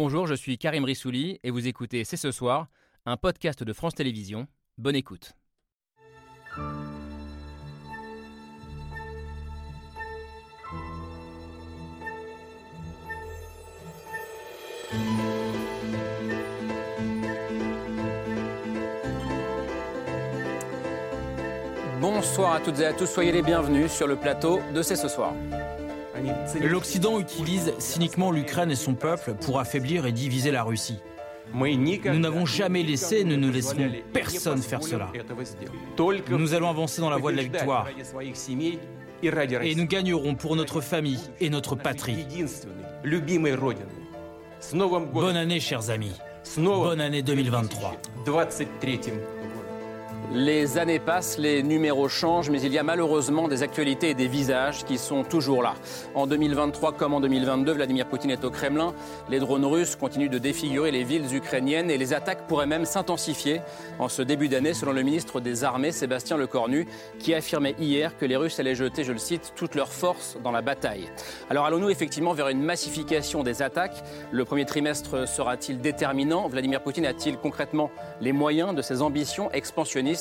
Bonjour, je suis Karim Rissouli et vous écoutez C'est ce soir, un podcast de France Télévisions. Bonne écoute. Bonsoir à toutes et à tous, soyez les bienvenus sur le plateau de C'est ce soir. L'Occident utilise cyniquement l'Ukraine et son peuple pour affaiblir et diviser la Russie. Nous n'avons jamais laissé et ne nous laisserons personne faire cela. Nous allons avancer dans la voie de la victoire. Et nous gagnerons pour notre famille et notre patrie. Bonne année, chers amis. Bonne année 2023. Les années passent, les numéros changent, mais il y a malheureusement des actualités et des visages qui sont toujours là. En 2023 comme en 2022, Vladimir Poutine est au Kremlin. Les drones russes continuent de défigurer les villes ukrainiennes et les attaques pourraient même s'intensifier en ce début d'année, selon le ministre des Armées, Sébastien Lecornu, qui affirmait hier que les Russes allaient jeter, je le cite, toutes leurs forces dans la bataille. Alors allons-nous effectivement vers une massification des attaques? Le premier trimestre sera-t-il déterminant? Vladimir Poutine a-t-il concrètement les moyens de ses ambitions expansionnistes?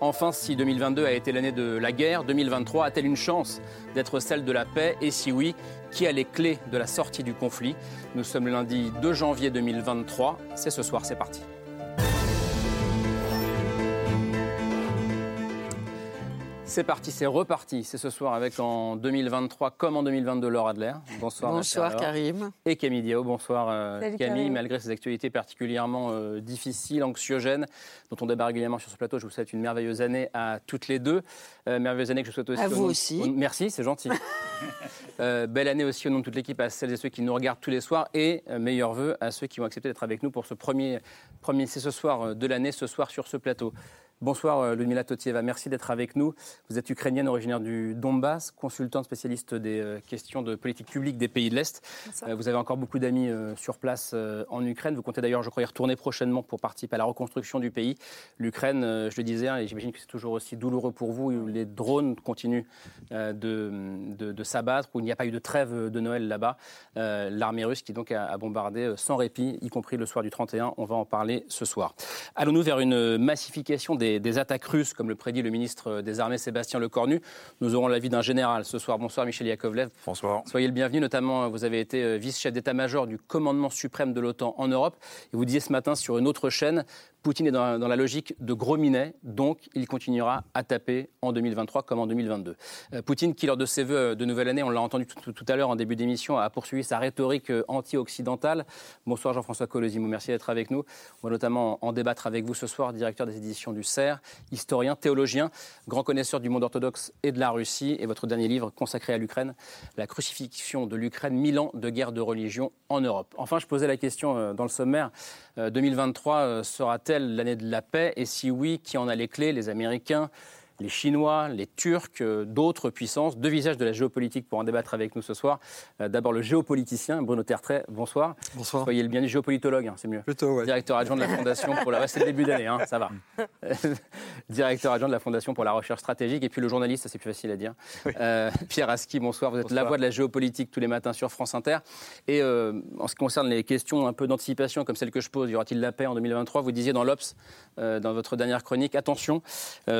Enfin, si 2022 a été l'année de la guerre, 2023 a-t-elle une chance d'être celle de la paix? Et si oui, qui a les clés de la sortie du conflit? Nous sommes lundi 2 janvier 2023. C'est ce soir, c'est parti. C'est parti, c'est reparti. C'est ce soir avec en 2023 comme en 2022 Laura Adler. Bonsoir. Bonsoir Karim. Et Camille Diao. Bonsoir euh, Camille. Malgré ces actualités particulièrement euh, difficiles, anxiogènes, dont on débat régulièrement sur ce plateau, je vous souhaite une merveilleuse année à toutes les deux. Euh, merveilleuse année que je souhaite aussi. À vous aussi. Merci, c'est gentil. belle année aussi au nom de toute l'équipe à celles et ceux qui nous regardent tous les soirs et meilleurs vœux à ceux qui vont accepter d'être avec nous pour ce premier, premier c'est ce soir de l'année, ce soir sur ce plateau. Bonsoir euh, Ludmila Totieva, merci d'être avec nous. Vous êtes ukrainienne originaire du Donbass, consultante spécialiste des euh, questions de politique publique des pays de l'Est. Euh, vous avez encore beaucoup d'amis sur place en Ukraine. Vous comptez d'ailleurs, je crois, y retourner prochainement pour participer à la reconstruction du pays. L'Ukraine, je le disais, hein, et j'imagine que c'est toujours aussi douloureux pour vous, les drones continuent de, de, s'abattre, où il n'y a pas eu de trêve de Noël là-bas. L'armée russe qui donc a, bombardé sans répit, y compris le soir du 31. On va en parler ce soir. Allons-nous vers une massification des des, attaques russes, comme le prédit le ministre des Armées Sébastien Lecornu. Nous aurons l'avis d'un général ce soir. Bonsoir Michel Yakovlev. Bonsoir. Soyez le bienvenu, notamment vous avez été euh, vice-chef d'état-major du commandement suprême de l'OTAN en Europe. Et vous disiez ce matin sur une autre chaîne, Poutine est dans, la logique de gros minet, donc il continuera à taper en 2023 comme en 2022. Euh, Poutine, qui lors de ses vœux de nouvelle année, on l'a entendu tout, à l'heure en début d'émission, a poursuivi sa rhétorique euh, anti-occidentale. Bonsoir Jean-François Colosimo, merci d'être avec nous. On va notamment en débattre avec vous ce soir, directeur des éditions du CERF, historien, théologien, grand connaisseur du monde orthodoxe et de la Russie, et votre dernier livre consacré à l'Ukraine, La crucifixion de l'Ukraine, mille ans de guerre de religion en Europe. Enfin, je posais la question euh, dans le sommaire, 2023 l'année de la paix? Et si oui, qui en a les clés Les Américains? Les Chinois, les Turcs, euh, d'autres puissances, deux visages de la géopolitique pour en débattre avec nous ce soir. Euh, d'abord le géopoliticien Bruno Tertrais, bonsoir. Bonsoir. Soyez le bienvenu, géopolitologue, hein, c'est mieux. Plutôt, ouais. Directeur adjoint de la Fondation pour la... c'est le début d'année, hein, ça va. Directeur adjoint de la Fondation pour la recherche stratégique et puis le journaliste, c'est plus facile à dire. Euh, Pierre Aski, bonsoir. Vous êtes la voix de la géopolitique tous les matins sur France Inter. Et en ce qui concerne les questions un peu d'anticipation comme celle que je pose, y aura-t-il la paix en 2023 Vous disiez dans l'Obs, dans votre dernière chronique, attention,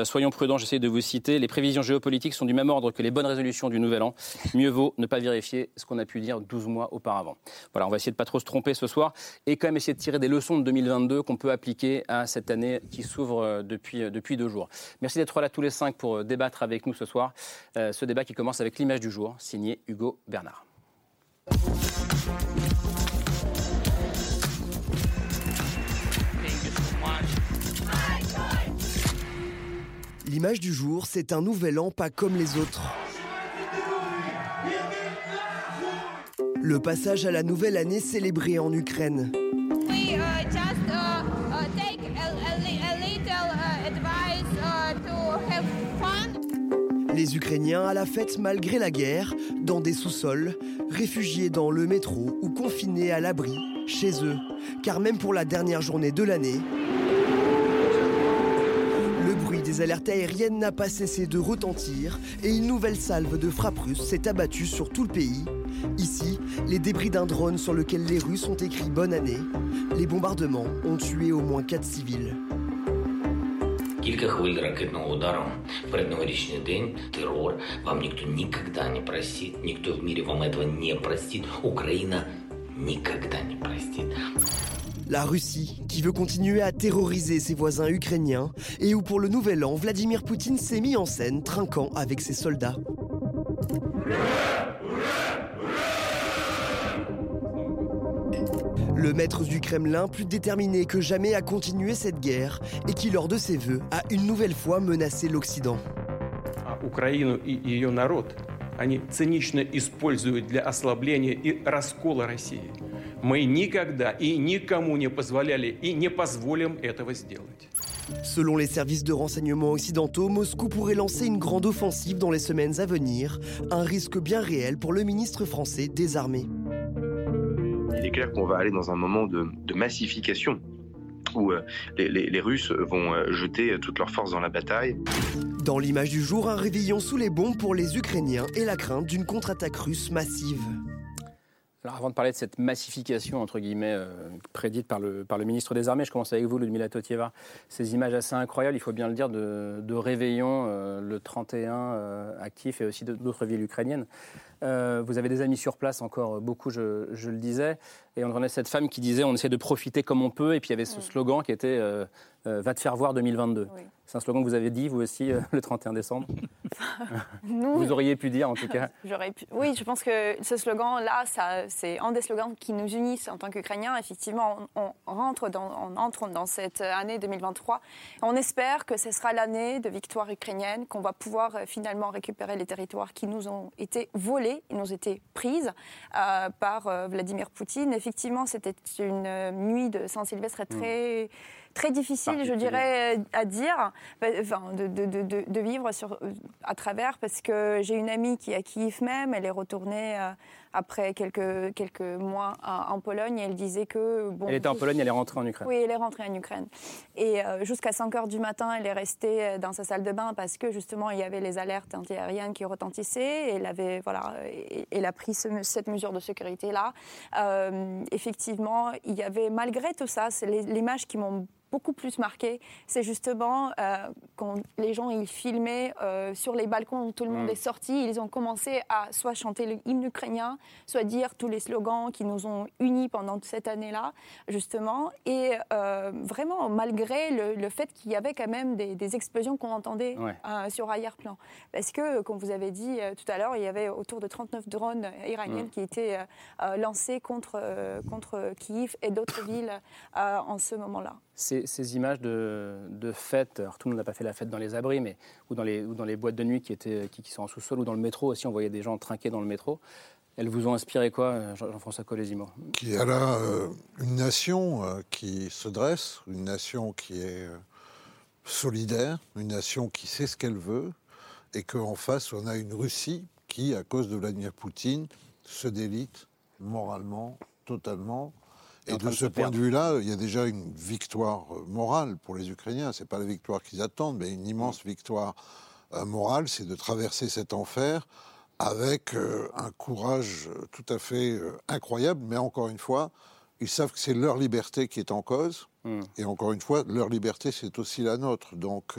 soyons prudents, de vous citer. Les prévisions géopolitiques sont du même ordre que les bonnes résolutions du Nouvel An. Mieux vaut ne pas vérifier ce qu'on a pu dire 12 mois auparavant. Voilà, on va essayer de pas trop se tromper ce soir et quand même essayer de tirer des leçons de 2022 qu'on peut appliquer à cette année qui s'ouvre euh, depuis, euh, depuis deux jours. Merci d'être là tous les cinq pour euh, débattre avec nous ce soir. ce débat qui commence avec l'image du jour, signé Hugo Bernard. L'image du jour, c'est un nouvel an pas comme les autres. Le passage à la nouvelle année célébré en Ukraine. Les Ukrainiens à la fête malgré la guerre, dans des sous-sols, réfugiés dans le métro ou confinés à l'abri, chez eux. Car même pour la dernière journée de l'année, des alertes aériennes n'a pas cessé de retentir et une nouvelle salve de frappes russes s'est abattue sur tout le pays, Ici, les débris d'un drone sur lequel les Russes ont écrit Bonne année. Les bombardements ont tué au moins quatre civils. Кілька хвиль ракетного удару в передноворічний день, террор. Вам никто никогда не простит, никто в мире вам этого не простит. Украина никогда не простит. La Russie, qui veut continuer à terroriser ses voisins ukrainiens, et où pour le nouvel an, Vladimir Poutine s'est mis en scène trinquant avec ses soldats. Le maître du Kremlin, plus déterminé que jamais à continuer cette guerre, et qui, lors de ses vœux, a une nouvelle fois menacé l'Occident. Украину и ее народ они цинично используют для ослабления и раскола России. Мы никогда и никому не позволяли и не позволим этого сделать. Selon les services de renseignement occidentaux, Moscou pourrait lancer une grande offensive dans les semaines à venir, un risque bien réel pour le ministre français des Armées. Il est clair qu'on va aller dans un moment de, massification où euh, les, Russes vont euh, jeter toutes leurs forces dans la bataille. Dans l'image du jour, un réveillon sous les bombes pour les Ukrainiens et la crainte d'une contre-attaque russe massive. Alors avant de parler de cette massification, entre guillemets, euh, prédite par le, par le ministre des Armées, je commence avec vous, Ludmila Totieva. Ces images assez incroyables, il faut bien le dire, de, de réveillon, le 31 actif et aussi d'autres villes ukrainiennes. Euh, vous avez des amis sur place encore, beaucoup, je, le disais. Et on entendait cette femme qui disait on essaie de profiter comme on peut. Et puis il y avait ce mm. slogan qui était euh, euh, Va te faire voir 2022. C'est un slogan que vous avez dit, vous aussi, le 31 décembre. vous auriez pu dire, en tout cas. Pu... Oui, je pense que ce slogan-là, c'est un des slogans qui nous unissent en tant qu'Ukrainiens. Effectivement, on, rentre dans, on entre dans cette année 2023. On espère que ce sera l'année de victoire ukrainienne, qu'on va pouvoir finalement récupérer les territoires qui nous ont été volés ils nous étaient prises euh, par euh, Vladimir Poutine. Effectivement, c'était une euh, nuit de Saint-Sylvestre très... très difficile, je dirais, à dire, enfin, de, de, de, de, vivre sur, à travers, parce que j'ai une amie qui est à Kiev même, elle est retournée après quelques, quelques mois en Pologne. elle disait que... Bon, elle était en Pologne, elle est rentrée en Ukraine. Oui, elle est rentrée en Ukraine. Et euh, jusqu'à 5 heures du matin, elle est restée euh, dans sa salle de bain parce que justement, il y avait les alertes antiaériennes qui retentissaient. Et elle, avait, voilà, elle a pris cette mesure de sécurité-là. Euh, effectivement, il y avait, malgré tout ça, c'est l'image qui m'ont beaucoup plus marqué, c'est justement euh, quand les gens ils filmaient euh, sur les balcons où tout le monde mm. est sorti, ils ont commencé à soit chanter l'hymne ukrainien, soit dire tous les slogans qui nous ont unis pendant cette année-là, justement. Et euh, vraiment, malgré le, fait qu'il y avait quand même des, explosions qu'on entendait sur arrière-plan. Parce que, comme vous avez dit tout à l'heure, il y avait autour de 39 drones iraniens mm. qui étaient lancés contre, contre Kiev et d'autres villes en ce moment-là ces, images de, de fêtes, alors tout le monde n'a pas fait la fête dans les abris, mais ou dans les, ou dans les boîtes de nuit qui, étaient, qui, sont en sous-sol, ou dans le métro aussi, on voyait des gens trinquer dans le métro. Elles vous ont inspiré quoi, Jean-François Colésimo y a là euh, une nation euh, qui se dresse, une nation qui est euh, solidaire, une nation qui sait ce qu'elle veut, et qu'en face, on a une Russie qui, à cause de Vladimir Poutine, se délite moralement, totalement, et de ce point de vue-là, il y a déjà une victoire euh, morale pour les Ukrainiens. Ce n'est pas la victoire qu'ils attendent, mais une immense victoire euh, morale, c'est de traverser cet enfer avec euh, un courage tout à fait incroyable. Mais encore une fois, ils savent que c'est leur liberté qui est en cause. Hmm. Et encore une fois, leur liberté, c'est aussi la nôtre. Donc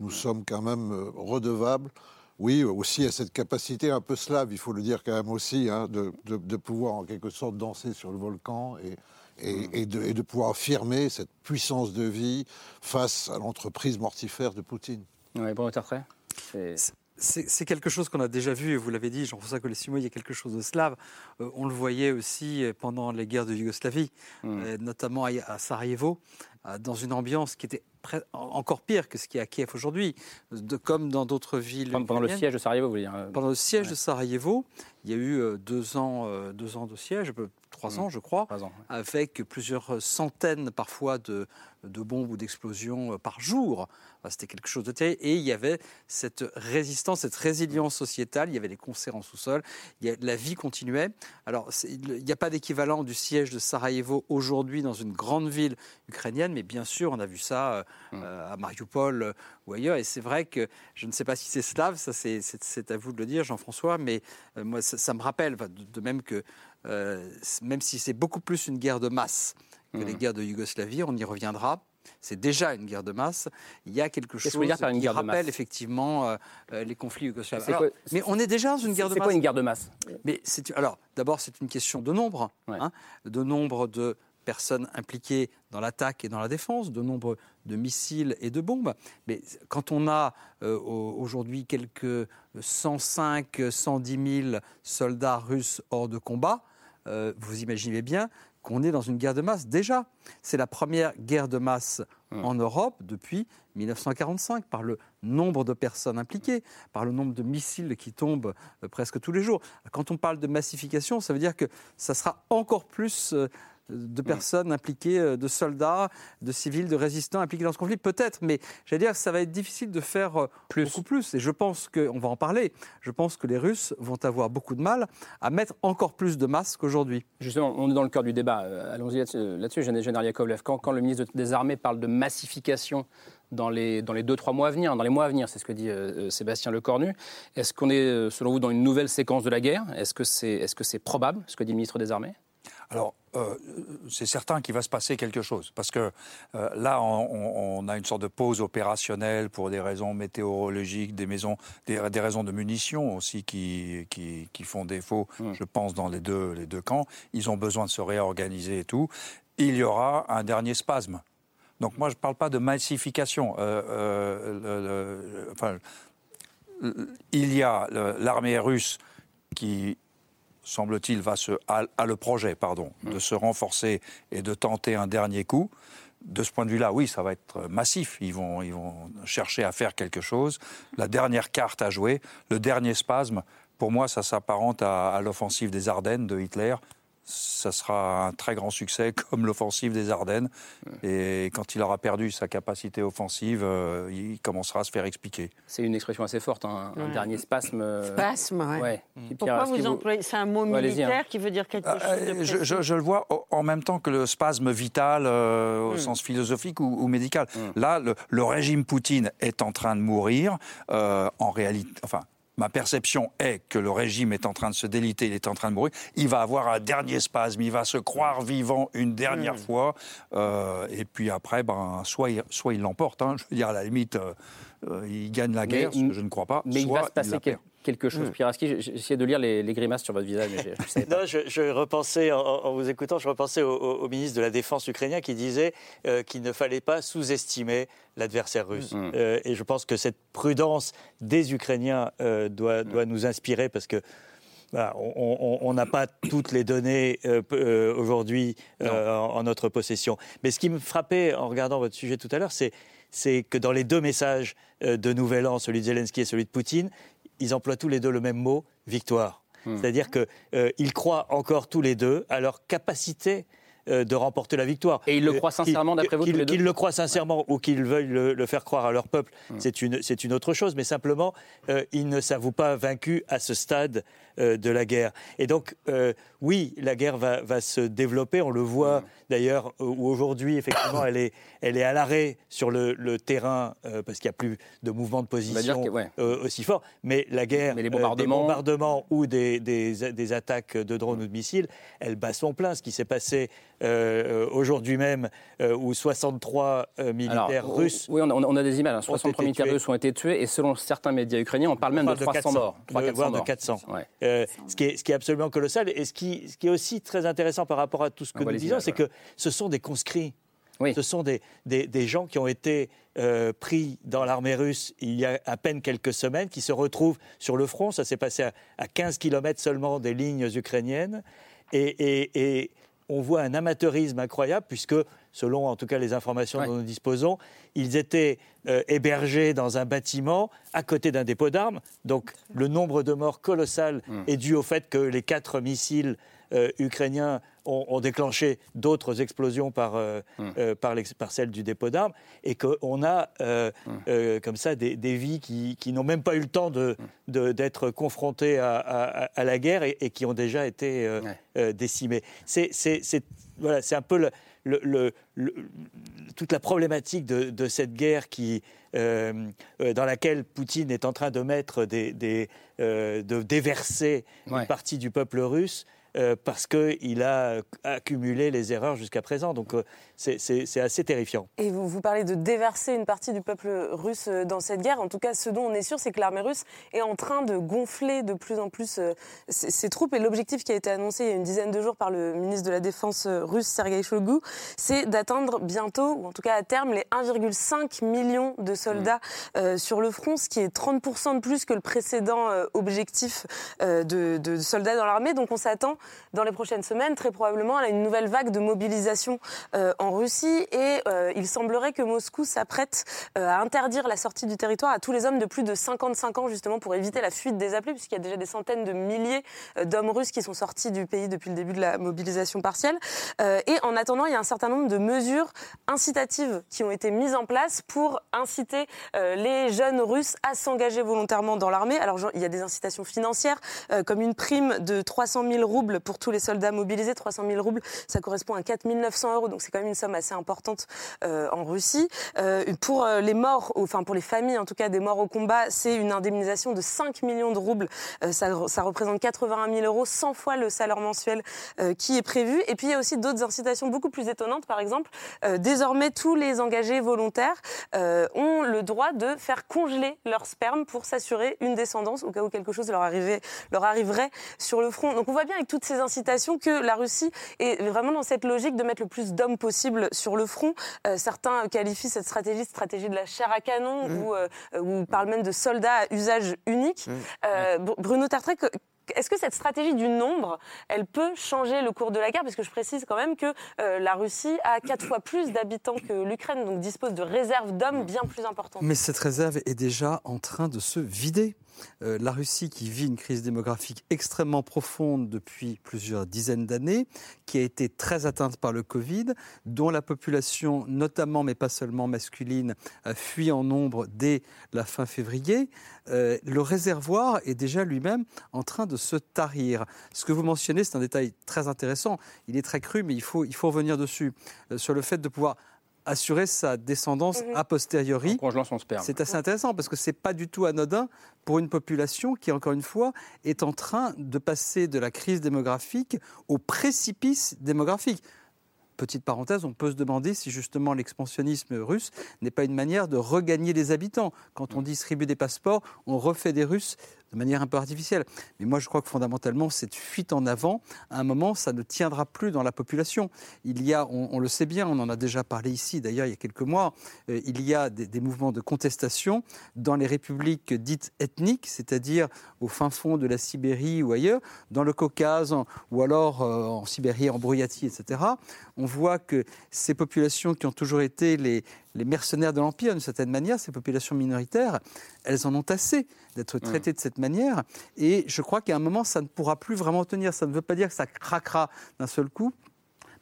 nous sommes quand même redevables oui, aussi à cette capacité un peu slave, il faut le dire quand même aussi, hein, de, de, pouvoir en quelque sorte danser sur le volcan et, et, de, et, de, pouvoir affirmer cette puissance de vie face à l'entreprise mortifère de Poutine. Oui, bon, c'est quelque chose qu'on a déjà vu, et vous l'avez dit, Jean-François Colessimo, il y a quelque chose de slave. Euh, on le voyait aussi pendant les guerres de Yougoslavie, hmm. euh, notamment à, Sarajevo, euh, dans une ambiance qui était encore pire que ce qui est à Kiev aujourd'hui, comme dans d'autres villes. Pendant, le siège de Sarajevo, vous voulez dire Pendant le siège de Sarajevo, il y a eu deux ans, deux ans de siège, trois ans, je crois, avec plusieurs centaines parfois de, de bombes ou d'explosions par jour. C'était quelque chose de terrible. Et il y avait cette résistance, cette résilience sociétale. Il y avait des concerts en sous-sol. La vie continuait. Alors, il n'y a pas d'équivalent du siège de Sarajevo aujourd'hui dans une grande ville ukrainienne, mais bien sûr, on a vu ça mm. à Mariupol ou ailleurs. Et c'est vrai que je ne sais pas si c'est slave, ça c'est à vous de le dire, Jean-François, mais moi ça, me rappelle, de, même que même si c'est beaucoup plus une guerre de masse que les guerres de Yougoslavie, on y reviendra c'est déjà une guerre de masse. Il y a quelque chose qui rappelle effectivement euh, euh, les conflits yougoslaves. mais on est déjà dans une guerre de masse. C'est quoi une guerre de masse? Mais alors, d'abord, c'est une question de nombre, hein, de nombre de personnes impliquées dans l'attaque et dans la défense, de nombre de missiles et de bombes. Mais quand on a euh, aujourd'hui quelques 105, 110 000 soldats russes hors de combat, vous imaginez bien qu'on est dans une guerre de masse déjà. C'est la première guerre de masse en Europe depuis 1945 par le nombre de personnes impliquées, par le nombre de missiles qui tombent euh, presque tous les jours. Quand on parle de massification, ça veut dire que ça sera encore plus euh, de mm. personnes impliquées, euh, de soldats, de civils, de résistants impliqués dans ce conflit Peut-être, mais j'allais dire que ça va être difficile de faire euh, plus. beaucoup plus. Et je pense qu'on va en parler. Je pense que les Russes vont avoir beaucoup de mal à mettre encore plus de masques qu'aujourd'hui. Justement, on est dans le cœur du débat. Euh, allons-y là-dessus, Général Yakovlev. Quand, quand le ministre des Armées parle de massification dans les, dans les deux, trois mois à venir, dans les mois à venir, c'est ce que dit Sébastien Lecornu. Est-ce qu'on est, selon vous, dans une nouvelle séquence de la guerre? Est-ce que c'est est -ce c'est probable, ce que dit le ministre des Armées? Alors, euh, c'est certain qu'il va se passer quelque chose. Parce que euh, là, on, a une sorte de pause opérationnelle pour des raisons météorologiques, des, maisons, des, raisons de munitions aussi qui, qui, font défaut, mmh. je pense, dans les deux, les deux camps. Ils ont besoin de se réorganiser et tout. Il y aura un dernier spasme. Donc moi, je ne parle pas de massification. Euh, enfin, il y a l'armée russe qui semble-t-il, va se, a, le projet pardon, de se renforcer et de tenter un dernier coup. De ce point de vue-là, oui, ça va être massif. Ils vont, ils vont chercher à faire quelque chose. La dernière carte à jouer, le dernier spasme, pour moi, ça s'apparente à l'offensive des Ardennes de Hitler ça sera un très grand succès comme l'offensive des Ardennes. Et quand il aura perdu sa capacité offensive, euh, il commencera à se faire expliquer. C'est une expression assez forte, hein. un dernier spasme. Euh, spasme, oui. Ouais. Pourquoi vous, employez C'est un mot hein. militaire qui veut dire quelque ah, chose de je, je, je, le vois en même temps que le spasme vital euh, au hmm. sens philosophique ou, médical. Hmm. Là, le, le, régime Poutine est en train de mourir. en réalité, enfin, ma perception est que le régime est en train de se déliter, il est en train de mourir, il va avoir un dernier spasme, il va se croire vivant une dernière hmm. fois, euh, et puis après, ben, soit il soit il l'emporte, hein, je veux dire, à la limite, euh, euh, il gagne la guerre, ce que je ne crois pas, mais soit il va se passer quelque chose. Mmh. j'ai essayé de lire les, grimaces sur votre visage. je, non, je, repensais, en, vous écoutant, je repensais au, ministre de la Défense ukrainien qui disait euh, qu'il ne fallait pas sous-estimer l'adversaire russe. Mmh. Euh, et je pense que cette prudence des Ukrainiens euh, doit, mmh. doit nous inspirer parce que on n'a pas toutes les données aujourd'hui en, en, notre possession. Mais ce qui me frappait en regardant votre sujet tout à l'heure, c'est que dans les deux messages de Nouvel An, celui de Zelensky et celui de Poutine, ils emploient tous les deux le même mot, victoire. Hmm. C'est-à-dire qu'ils euh, croient encore tous les deux à leur capacité de remporter la victoire. Et ils le croient sincèrement, d'après vous, Qu'ils le croient sincèrement ou qu'ils veuillent le, faire croire à leur peuple, hmm. c'est une, une, autre chose. Mais simplement, euh, ils ne s'avouent pas vaincus à ce stade de la guerre. Et donc, oui, la guerre va, va, se développer. On le voit hmm d'ailleurs, euh, où aujourd'hui, effectivement, elle est, elle est à l'arrêt sur le, terrain euh, parce qu'il n'y a plus de mouvement de position euh, aussi fort. Mais la guerre, les bombardements, ou des, des, attaques de drones ou de missiles, elle bat son plein. Ce qui s'est passé aujourd'hui même, où 63 militaires russes. Oui, on a, des images. 63 hein. militaires russes ont été tués et selon certains médias ukrainiens, on parle même de 300 morts. 300, voire de 400. ce, qui est, ce qui est absolument colossal. Et ce qui, ce qui est aussi très intéressant par rapport à tout ce que nous disons, c'est que ce sont des conscrits. Ce sont des, des, gens qui ont été euh, pris dans l'armée russe il y a à peine quelques semaines, qui se retrouvent sur le front. Ça s'est passé à, 15 km seulement des lignes ukrainiennes. Et, on voit un amateurisme incroyable, puisque, selon en tout cas les informations dont nous disposons, ils étaient euh, hébergés dans un bâtiment à côté d'un dépôt d'armes. Donc le nombre de morts colossal mm. est dû au fait que les quatre missiles ukrainiens ont, déclenché d'autres explosions par, hum. par, par, celle du dépôt d'armes, et qu'on a hum. comme ça des, vies qui, qui n'ont même pas eu le temps d'être de, d'être confrontées à, à, la guerre et, qui ont déjà été décimées. C'est voilà, un peu le, le, toute la problématique de, cette guerre qui, euh, euh, dans laquelle Poutine est en train de mettre des, euh, de déverser une partie du peuple russe euh, parce qu'il a accumulé les erreurs jusqu'à présent. Euh, c'est assez terrifiant. Et vous, vous parlez de déverser une partie du peuple russe euh, dans cette guerre. En tout cas, ce dont on est sûr, c'est que l'armée russe est en train de gonfler de plus en plus ses, troupes. Et l'objectif qui a été annoncé il y a une dizaine de jours par le ministre de la Défense russe, Sergei Shoigu, c'est d'atteindre bientôt, ou en tout cas à terme, les 1,5 million de soldats sur le front, ce qui est 30% de plus que le précédent objectif de, de soldats dans l'armée. Donc on s'attend dans les prochaines semaines, très probablement, à une nouvelle vague de mobilisation euh, en Russie. Et euh, il semblerait que Moscou s'apprête euh, à interdire la sortie du territoire à tous les hommes de plus de 55 ans, justement, pour éviter la fuite des appelés, puisqu'il y a déjà des centaines de milliers d'hommes russes qui sont sortis du pays depuis le début de la mobilisation partielle. et en attendant, il y a un certain nombre de mesures incitatives qui ont été mises en place pour inciter les jeunes russes à s'engager volontairement dans l'armée. Alors, il y a des incitations financières, comme une prime de 300 000 roubles pour tous les soldats mobilisés. 300 000 roubles, ça correspond à 4 900 euros, donc c'est quand même une somme assez importante euh, en Russie. Euh, pour euh, les morts, enfin pour les familles en tout cas des morts au combat, c'est une indemnisation de 5 millions de roubles. Ça, ça, représente 81 000 euros, 100 fois le salaire mensuel qui est prévu. Et puis il y a aussi d'autres incitations beaucoup plus étonnantes. Par exemple, désormais tous les engagés volontaires ont le droit de faire congeler leur sperme pour s'assurer une descendance au cas où quelque chose leur, arrivait, leur arriverait sur le front. Donc on voit bien avec toutes ces incitations que la Russie est vraiment dans cette logique de mettre le plus d'hommes possible sur le front. Euh, certains qualifient cette stratégie de stratégie de la chair à canon mmh. ou, euh, ou parlent même de soldats à usage unique. Mmh. Euh, Bruno Tartrek, est-ce que cette stratégie du nombre, elle peut changer le cours de la guerre? Parce que je précise quand même que la Russie a quatre fois plus d'habitants que l'Ukraine, donc dispose de réserves d'hommes bien plus importantes. Mais cette réserve est déjà en train de se vider. Euh, la Russie qui vit une crise démographique extrêmement profonde depuis plusieurs dizaines d'années, qui a été très atteinte par le Covid, dont la population, notamment mais pas seulement masculine, a fui en nombre dès la fin février, euh, le réservoir est déjà lui-même en train de se tarir. Ce que vous mentionnez, c'est un détail très intéressant. Il est très cru, mais il faut, il faut revenir dessus, euh, sur le fait de pouvoir assurer sa descendance mhm. a posteriori. C'est assez intéressant parce que c'est pas du tout anodin pour une population qui, encore une fois, est en train de passer de la crise démographique au précipice démographique. Petite parenthèse, on peut se demander si justement l'expansionnisme russe n'est pas une manière de regagner les habitants. Quand on distribue des passeports, on refait des Russes de manière un peu artificielle. Mais moi, je crois que fondamentalement, cette fuite en avant, à un moment, ça ne tiendra plus dans la population. Il y a, on, le sait bien, on en a déjà parlé ici, d'ailleurs, il y a quelques mois, euh, il y a des, mouvements de contestation dans les républiques dites ethniques, c'est-à-dire au fin fond de la Sibérie ou ailleurs, dans le Caucase ou alors euh, en Sibérie, en Broyatie, etc. On voit que ces populations qui ont toujours été les, les mercenaires de l'Empire, d'une certaine manière, ces populations minoritaires, elles en ont assez d'être traitées de cette manière. Et je crois qu'à un moment, ça ne pourra plus vraiment tenir. Ça ne veut pas dire que ça craquera d'un seul coup.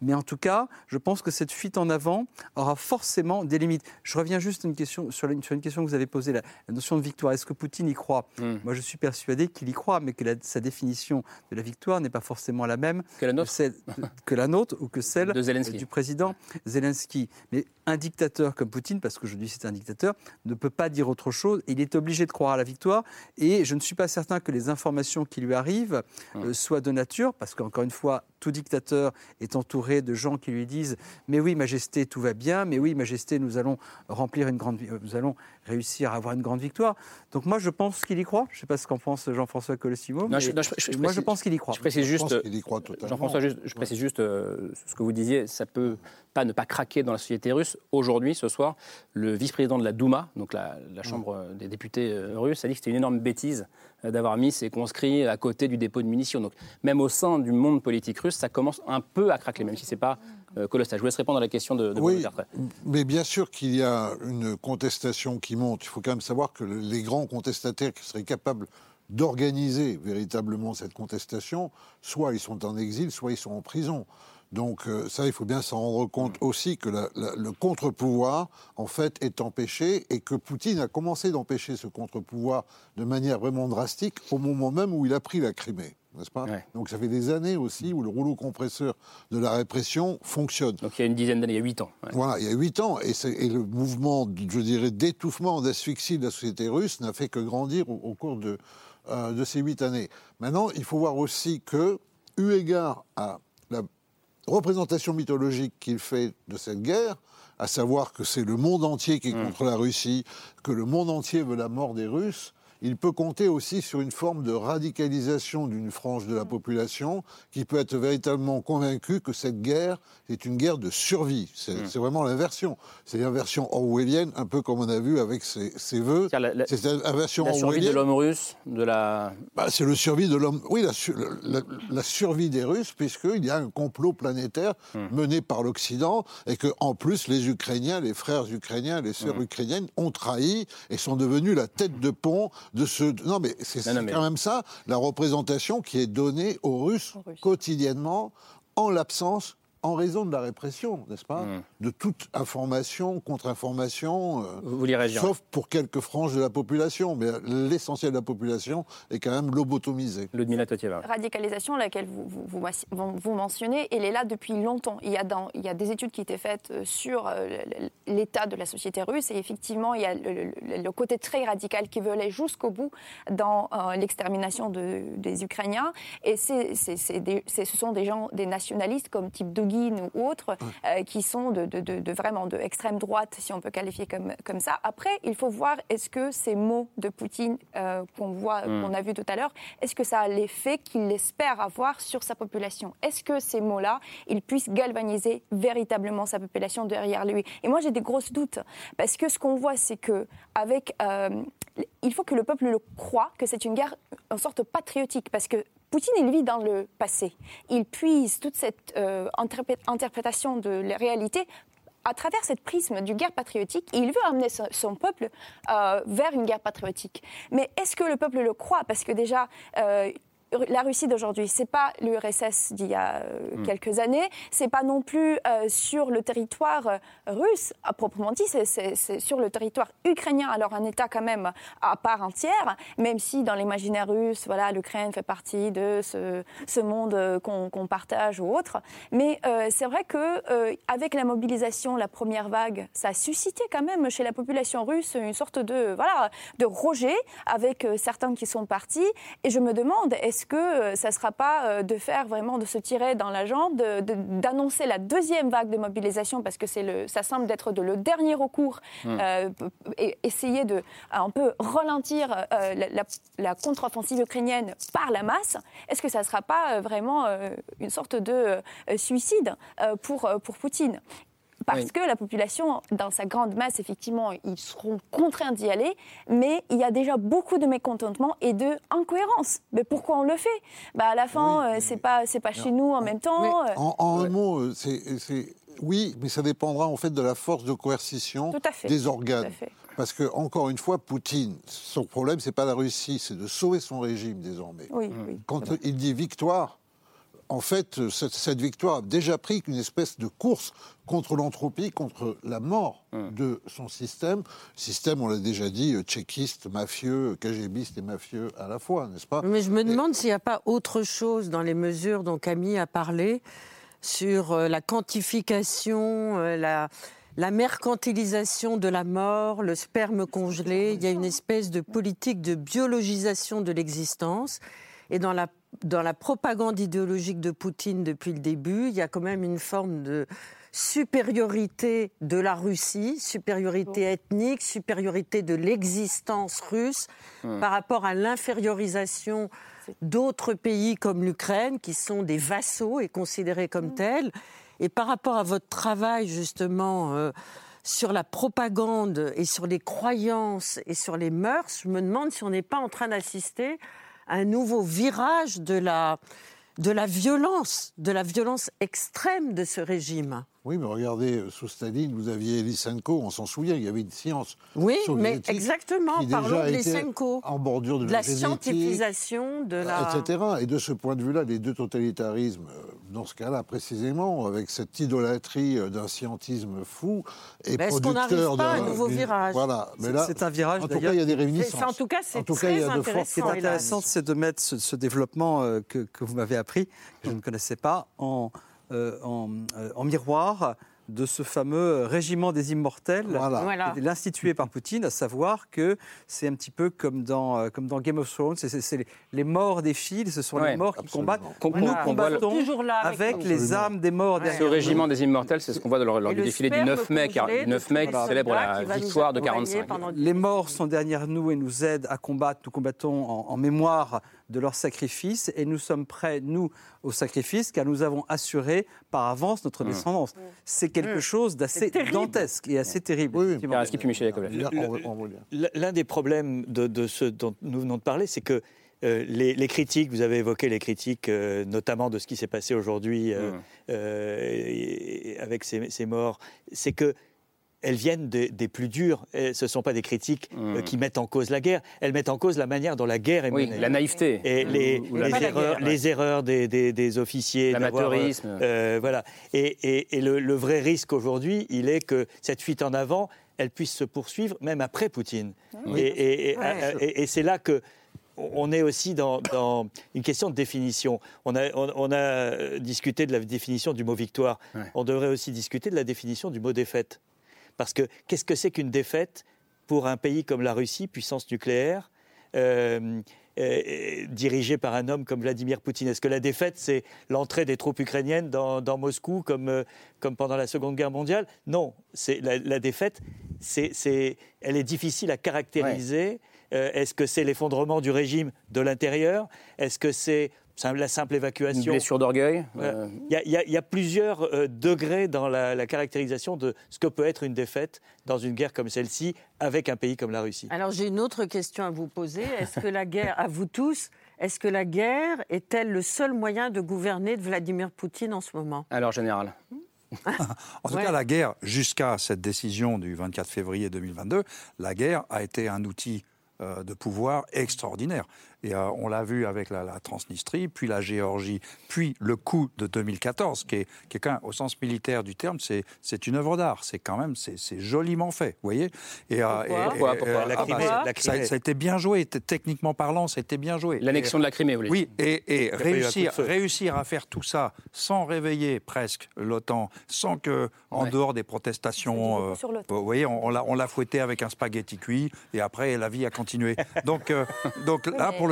Mais en tout cas, je pense que cette fuite en avant aura forcément des limites. Je reviens juste une question, sur, une, sur une question que vous avez posée, la, notion de victoire. Est-ce que Poutine y croit? Hmm. Moi, je suis persuadé qu'il y croit, mais que sa définition de la victoire n'est pas forcément la même que la nôtre, que, la nôtre ou que celle du président Zelensky. Mais un dictateur comme Poutine, parce qu'aujourd'hui c'est un dictateur, ne peut pas dire autre chose. Il est obligé de croire à la victoire. Et je ne suis pas certain que les informations qui lui arrivent euh, soient de nature, parce qu'encore une fois, tout dictateur est entouré de gens qui lui disent Mais oui, Majesté, tout va bien. Mais oui, Majesté, nous allons remplir une grande, euh, nous allons réussir à avoir une grande victoire. Donc moi, je pense qu'il y croit. Je ne sais pas ce qu'en pense Jean-François Colossimo. moi, je pense qu'il y croit. Je précise juste, Jean-François, je précise juste euh, ce que vous disiez. Ça peut pas ne pas craquer dans la société russe. Aujourd'hui, ce soir, le vice-président de la Douma, donc la, Chambre des députés euh, russes, a dit que c'était une énorme bêtise euh, d'avoir mis ces conscrits à côté du dépôt de munitions. Donc même au sein du monde politique russe, ça commence un peu à craquer, même si ce n'est pas euh, colossal. Je vous laisse répondre à la question de, de Oui, mais bien sûr qu'il y a une contestation qui monte. Il faut quand même savoir que les grands contestataires qui seraient capables d'organiser véritablement cette contestation, soit ils sont en exil, soit ils sont en prison. Donc euh, ça, il faut bien s'en rendre compte mm. aussi que le contre-pouvoir, en fait, est empêché et que Poutine a commencé d'empêcher ce contre-pouvoir de manière vraiment drastique au moment même où il a pris la Crimée. N'est-ce pas? Donc ça fait des années aussi où le rouleau compresseur de la répression fonctionne. Donc il y a une dizaine d'années, il y a huit ans. Voilà, il y a huit ans. Et, et, le mouvement, je dirais, d'étouffement, d'asphyxie de la société russe n'a fait que grandir au, cours de, euh, de ces huit années. Maintenant, il faut voir aussi que, eu égard à représentation mythologique qu'il fait de cette guerre, à savoir que c'est le monde entier qui est mm. contre la Russie, que le monde entier veut la mort des Russes, il peut compter aussi sur une forme de radicalisation d'une frange de la population qui peut être véritablement convaincue que cette guerre est une guerre de survie. C'est hmm. vraiment l'inversion. C'est l'inversion orwellienne, un peu comme on a vu avec ses, ses voeux. C'est l'inversion La survie de l'homme russe, de la. Bah, c'est le survie de l'homme. Oui, la, survie des Russes, puisqu'il y a un complot planétaire hmm. mené par l'Occident et que, en plus, les Ukrainiens, les frères ukrainiens, les sœurs ukrainiennes ont trahi et sont devenus la tête de pont de ce. Non, mais c'est quand même ça, la représentation qui est donnée aux Russes. quotidiennement en l'absence en raison de la répression, n'est-ce pas hmm. De toute information, contre-information, euh, sauf pour quelques franges de la population. Mais l'essentiel de la population est quand même lobotomisé. Ludmila Totieva. Radicalisation, laquelle vous, vous, vous, mentionnez, elle est là depuis longtemps. Il y, a dans, il y a des études qui étaient faites euh, sur euh, l'état de la société russe et effectivement, il y a le, côté très radical qui veut aller jusqu'au bout dans l'extermination de, des Ukrainiens. Et c'est, ce sont des gens, des nationalistes comme type Ou autres, euh, qui sont de, de, vraiment de extrême droite, si on peut qualifier comme, comme ça. Après, il faut voir est-ce que ces mots de Poutine euh, qu'on voit, hmm. qu'on a vu tout à l'heure, est-ce que ça a l'effet qu'il espère avoir sur sa population? Est-ce que ces mots-là, ils puissent galvaniser véritablement sa population derrière lui? Et moi, j'ai des grosses doutes parce que ce qu'on voit, c'est que avec, euh, il faut que le peuple le croit que c'est une guerre en sorte patriotique parce que Poutine, il vit dans le passé. Il puise toute cette euh, interprétation de la réalité à travers cette prisme du guerre patriotique, il veut amener son, peuple euh, vers une guerre patriotique. Mais est-ce que le peuple le croit? Parce que déjà, euh, la Russie d'aujourd'hui, c'est pas l'URSS d'il y a euh, hmm. quelques années, c'est pas non plus euh, sur le territoire euh, russe à proprement dit, c'est sur le territoire ukrainien, alors un État quand même à part entière, même si dans l'imaginaire russe, voilà, l'Ukraine fait partie de ce, ce monde qu'on partage ou autre. Mais c'est vrai que avec la mobilisation, la première vague, ça a suscité quand même chez la population russe une sorte de voilà de rejet avec certains qui sont partis. Et je me demande, est-ce est-ce que euh, ça ne sera pas euh, de faire vraiment, de se tirer dans la jambe, d'annoncer la deuxième vague de mobilisation, parce que le, ça semble être de le dernier recours, hmm. euh, et essayer de un peu ralentir la, contre-offensive ukrainienne par la masse Est-ce que ça ne sera pas vraiment une sorte de suicide pour, pour Poutine? Parce que la population, dans sa grande masse, effectivement, ils seront contraints d'y aller, mais il y a déjà beaucoup de mécontentement et de incohérence. Mais pourquoi on le fait? Bah, À la fin, euh, c'est pas, c'est pas chez nous en même temps. Euh. en, un mot, euh, c'est, oui, mais ça dépendra en fait de la force de coercition des organes. Parce que, encore une fois, Poutine, son problème, c'est pas la Russie, c'est de sauver son régime désormais. Oui, Quand il dit victoire, en fait, cette, victoire a déjà pris une espèce de course contre l'entropie, contre la mort hum. de son système. Système, on l'a déjà dit, euh, tchéquiste, mafieux, KGBiste et mafieux à la fois, n'est-ce pas? Mais je me demande s'il n'y a pas autre chose dans les mesures dont Camille a parlé sur euh, la quantification, euh, la, la mercantilisation de la mort, le sperme congelé. Il y a une espèce de politique de biologisation de l'existence. Et dans la dans la propagande idéologique de Poutine depuis le début, il y a quand même une forme de supériorité de la Russie, supériorité ethnique, supériorité de l'existence russe hmm. par rapport à l'infériorisation d'autres pays comme l'Ukraine, qui sont des vassaux et considérés comme hmm. tels. Et par rapport à votre travail, justement, euh, sur la propagande et sur les croyances et sur les mœurs, je me demande si on n'est pas en train d'assister un nouveau virage de la, de la violence, de la violence extrême de ce régime. Oui, mais regardez, euh, sous Staline, vous aviez Lysenko, on s'en souvient, il y avait une science. Oui, mais exactement, parlons de Lysenko. En bordure de, de la, scientificisation, de la. Etc. Et de ce point de vue-là, les deux totalitarismes, euh, dans ce cas-là précisément, avec cette idolâtrie euh, d'un scientisme fou, et Est-ce qu'on n'arrive pas à un nouveau virage Voilà. Mais là, c'est un virage. En tout cas, il y a des réminiscences. En tout cas, c'est très intéressant. Ce qui est intéressant, c'est de mettre ce, développement que, que, vous m'avez appris, que je ne connaissais pas, en euh, euh, en, miroir de ce fameux régiment des immortels, voilà. l'institué par Poutine, à savoir que c'est un petit peu comme dans, euh, comme dans Game of Thrones, c'est les, morts des fils, ce sont les morts qui combattent. Nous combattons avec, les âmes des morts. Ce régiment des immortels, c'est ce qu'on voit lors, du défilé du 9 mai, car 9 mai qui célèbre la victoire de 45. Les morts sont derrière nous et nous aident à combattre. Nous combattons en mémoire de leur sacrifice et nous sommes prêts, nous, au sacrifice, car nous avons assuré par avance notre mmh. descendance. Mmh. C'est quelque mmh. chose d'assez dantesque et assez terrible. Oui, L'un des problèmes de, ce dont nous venons de parler, c'est que euh, les, critiques, vous avez évoqué les critiques, euh, notamment de ce qui s'est passé aujourd'hui euh, avec ces, ces morts, c'est que elles viennent des, plus durs. ce ne sont pas des critiques euh, mmh. qui mettent en cause la guerre. Elles mettent en cause la manière dont la guerre est menée. Oui, la naïveté. Et les, erreurs, les erreurs des, des officiers. L'amateurisme. Euh, voilà. Et, le, vrai risque aujourd'hui, il est que cette fuite en avant, elle puisse se poursuivre même après Poutine. Et, c'est là que on est aussi dans, une question de définition. On a, on, a, discuté de la définition du mot victoire. On devrait aussi discuter de la définition du mot défaite. Parce que qu'est-ce que c'est qu'une défaite pour un pays comme la Russie, puissance nucléaire euh, euh, dirigée par un homme comme Vladimir Poutine? Est-ce que la défaite, c'est l'entrée des troupes ukrainiennes dans, Moscou comme, euh, comme pendant la Seconde Guerre mondiale? Non, c'est la, défaite, c'est, elle est difficile à caractériser. Est-ce que c'est l'effondrement du régime de l'intérieur? Est-ce que c'est la simple évacuation. Une blessure d'orgueil. Il y, a plusieurs euh, degrés dans la, caractérisation de ce que peut être une défaite dans une guerre comme celle-ci avec un pays comme la Russie. Alors j'ai une autre question à vous poser. Est-ce que la guerre, à vous tous, est-ce que la guerre est-elle le seul moyen de gouverner de Vladimir Poutine en ce moment? Alors général. en tout cas, la guerre, jusqu'à cette décision du 24 février 2022, la guerre a été un outil euh, de pouvoir extraordinaire. Et euh, on l'a vu avec la, Transnistrie, puis la Géorgie, puis le coup de 2014, qui est, qui quand même, au sens militaire du terme, c'est une œuvre d'art. C'est quand même, c'est joliment fait, vous voyez et, euh, Pourquoi, la, Crimée, Ça, a été bien joué, techniquement parlant, ça a été bien joué. L'annexion de la Crimée, vous voulez Oui, et, réussir, réussir à faire tout ça sans réveiller presque l'OTAN, sans que, en dehors des protestations, vous voyez, on, on l'a fouetté avec un spaghetti cuit, et après, la vie a continué. donc, donc là, pour le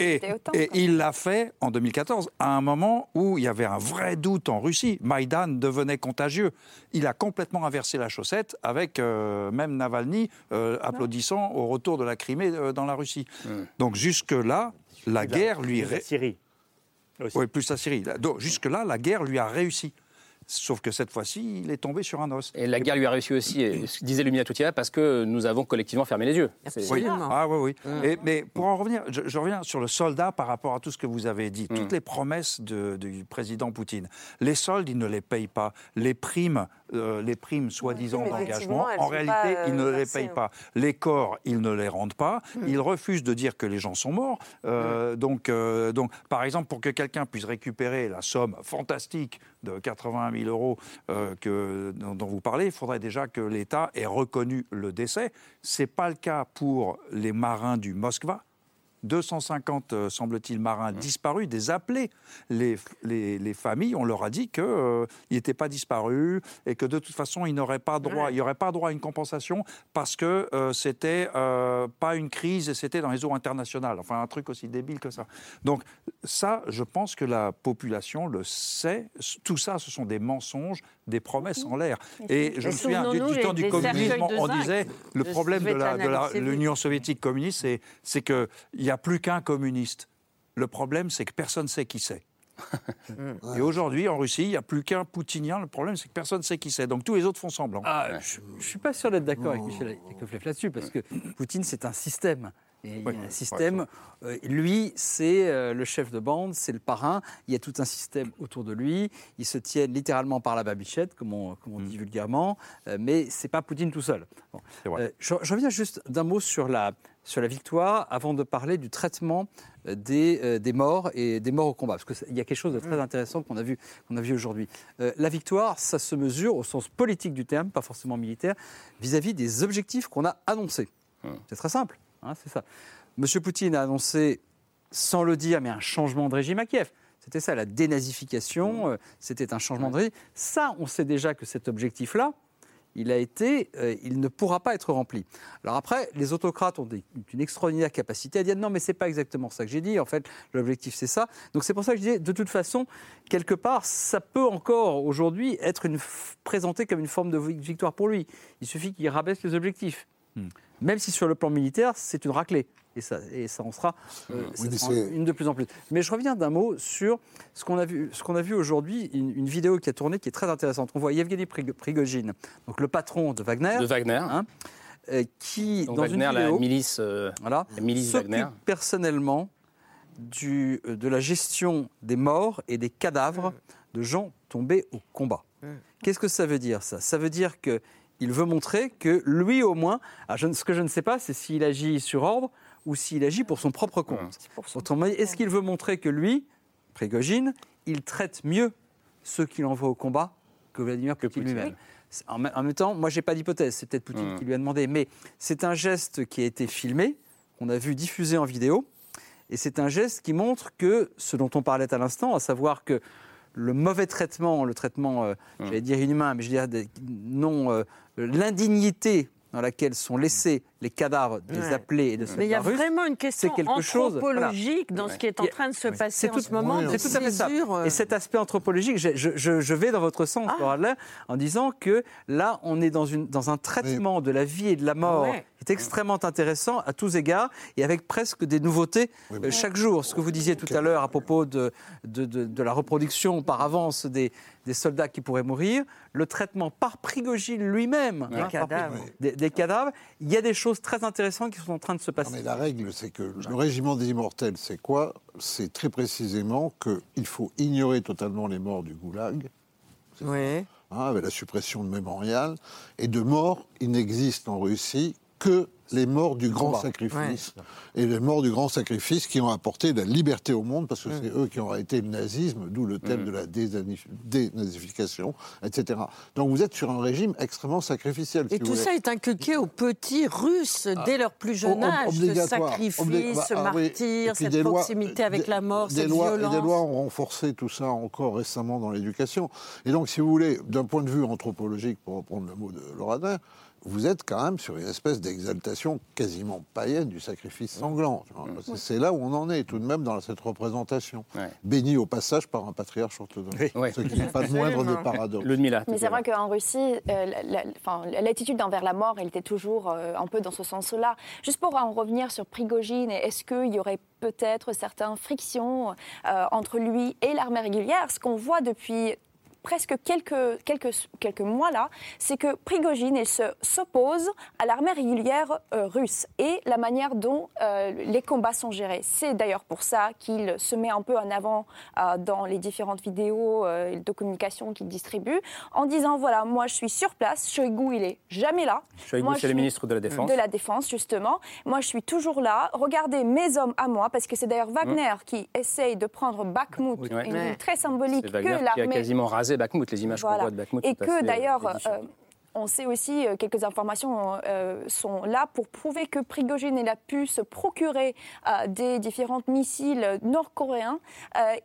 et, il l'a fait en 2014, à un moment où il y avait un vrai doute en Russie. Maïdan devenait contagieux. Il a complètement inversé la chaussette avec euh, même Navalny euh, applaudissant au retour de la Crimée euh, dans la Russie. Donc jusque-là, la guerre lui... La Syrie. Oui, plus la Syrie. Donc jusque-là, la guerre lui a réussi. Sauf que cette fois-ci, il est tombé sur un os. Et la guerre lui a réussi aussi, disait Lumina Toutia, parce que nous avons collectivement fermé les yeux. Oui. Ah oui, oui. Mmh. mais pour en revenir, je, reviens sur le soldat par rapport à tout ce que vous avez dit. Mmh. Toutes les promesses du président Poutine. Les soldes, il ne les paye pas. Les primes, euh, les primes soi-disant d'engagement, en réalité, il ne les paye pas. Les corps, ils ne les rendent pas. Mmh. Il refuse de dire que les gens sont morts. Euh, donc, euh, donc, par exemple, pour que quelqu'un puisse récupérer la somme fantastique de 80 000 euros que, dont, vous parlez, il faudrait déjà que l'État ait reconnu le décès. Ce n'est pas le cas pour les marins du Moskva 250, euh, semble-t-il, marins mmh. disparus, des appelés. Les, les, familles, on leur a dit qu'ils euh, n'étaient pas disparus et que de toute façon, ils n'auraient pas droit, il n'y aurait pas droit à une compensation parce que euh, c'était pas une crise et c'était dans les eaux internationales. Enfin, un truc aussi débile que ça. Donc, ça, je pense que la population le sait. Tout ça, ce sont des mensonges, des promesses en l'air. Et je me souviens du, temps du communisme, on disait le problème de l'Union soviétique communiste, c'est qu'il y a a plus qu'un communiste. Le problème, c'est que personne ne sait qui c'est. Et aujourd'hui, en Russie, il n'y a plus qu'un poutinien. Le problème, c'est que personne ne sait qui c'est. Donc tous les autres font semblant. Ah, je ne suis pas sûr d'être d'accord avec Michel Yakovlev là-dessus, parce que Poutine, c'est un système. il y a un système. Euh, lui, c'est euh, le chef de bande, c'est le parrain. Il y a tout un système autour de lui. Ils se tiennent littéralement par la babichette, comme on, mm. dit vulgairement. Euh, mais c'est pas Poutine tout seul. Je, reviens juste d'un mot sur la, sur la victoire avant de parler du traitement des, des morts et des morts au combat. Parce qu'il y a quelque chose de très mm. intéressant qu'on a vu, qu'on a vu aujourd'hui. la victoire, ça se mesure au sens politique du terme, pas forcément militaire, vis-à-vis -vis des objectifs qu'on a annoncés. Mm. C'est très simple. Hein, c'est ça. Monsieur Poutine a annoncé, sans le dire, mais un changement de régime à Kiev. C'était ça, la dénazification, euh, c'était un changement de régime. Ça, on sait déjà que cet objectif-là, il a été, euh, il ne pourra pas être rempli. Alors après, les autocrates ont une extraordinaire capacité à dire non, mais c'est pas exactement ça que j'ai dit. En fait, l'objectif c'est ça. Donc c'est pour ça que je disais, de toute façon, quelque part, ça peut encore aujourd'hui être présenté comme une forme de victoire pour lui. Il suffit qu'il rabaisse les objectifs. Mmh même si sur le plan militaire, c'est une raclée. Et ça, et ça en sera, euh, une de plus en plus. Mais je reviens d'un mot sur ce qu'on a vu, ce qu'on a vu aujourd'hui, une, vidéo qui a tourné qui est très intéressante. On voit Yevgeny Prigogine, donc le patron de Wagner. De Wagner. Hein, euh, qui, dans Wagner, une vidéo, la milice, euh, voilà, la milice Wagner. personnellement du, de la gestion des morts et des cadavres de gens tombés au combat. Qu'est-ce que ça veut dire ça? Ça veut dire que il veut montrer que lui au moins, ce que je ne sais pas, c'est s'il agit sur ordre ou s'il agit pour son propre compte. est-ce qu'il veut montrer que lui, Prégogine, il traite mieux ceux qu'il envoie au combat que Vladimir Poutine lui-même? En, même temps, moi, j'ai pas d'hypothèse. C'est peut-être Poutine qui lui a demandé, mais c'est un geste qui a été filmé, qu'on a vu diffusé en vidéo, et c'est un geste qui montre que ce dont on parlait à l'instant, à savoir que le mauvais traitement, le traitement, euh, j'allais dire inhumain, mais je dirais non, euh, l'indignité dans laquelle sont laissés les cadavres des appelés et de soldats Mais il y a vraiment une question quelque anthropologique chose, dans ce qui est en train de se passer en ce moment. C'est tout à fait ça. Et cet aspect anthropologique, je, je, je vais dans votre sens, ah. en disant que là, on est dans, une, dans un traitement de la vie et de la mort qui est extrêmement intéressant à tous égards et avec presque des nouveautés euh, chaque jour. Ce que vous disiez tout à l'heure à propos de, de, de, de la reproduction par avance des, des soldats qui pourraient mourir, le traitement par Prigogine lui-même des, hein, cadavres. Des, cadavres. Il y a des choses très intéressantes qui sont en train de se passer. mais la règle, c'est que le régiment des immortels, c'est quoi? C'est très précisément qu'il faut ignorer totalement les morts du goulag. Oui. Hein, avec la suppression de mémorial. Et de morts, il n'existe en Russie que les morts du grand sacrifice. Et les morts du grand sacrifice qui ont apporté la liberté au monde, parce que c'est eux qui ont arrêté le nazisme, d'où le thème de la dénazification, etc. Donc vous êtes sur un régime extrêmement sacrificiel. Et tout ça est inculqué aux petits Russes ah. dès leur plus jeune âge. Ce sacrifice, ce bah, ah martyr, cette proximité avec la mort, des cette lois, violence. des lois ont renforcé tout ça encore récemment dans l'éducation. Et donc, si vous voulez, d'un point de vue anthropologique, pour reprendre le mot de Loradin, vous êtes quand même sur une espèce d'exaltation quasiment païenne du sacrifice sanglant. C'est là où on en est, tout de même, dans cette représentation. Béni au passage par un patriarche orthodoxe. Ce qui n'est pas le moindre des paradoxes. Mais c'est vrai qu'en Russie, euh, l'attitude envers la mort, elle était toujours euh, un peu dans ce sens-là. Juste pour en revenir sur Prigogine, est-ce qu'il y aurait peut-être certaines frictions euh, entre lui et l'armée régulière? Ce qu'on voit depuis presque quelques, quelques, quelques mois là, c'est que Prigogine s'oppose à l'armée régulière euh, russe et la manière dont euh, les combats sont gérés. C'est d'ailleurs pour ça qu'il se met un peu en avant euh, dans les différentes vidéos de communication qu'il distribue en disant voilà, moi je suis sur place, Shoigu il est jamais là. Shoigu c'est le ministre de la Défense. De la Défense justement. Moi je suis toujours là. Regardez mes hommes à moi parce que c'est d'ailleurs Wagner mmh. qui essaye de prendre Bakhmut, une ville très symbolique que l'armée. qui a quasiment rasé Bakhmut, les images qu'on voit de Bakhmut. Et que d'ailleurs, euh, on sait aussi, euh, quelques informations euh, sont là pour prouver que Prigogine a pu se procurer des différents missiles nord-coréens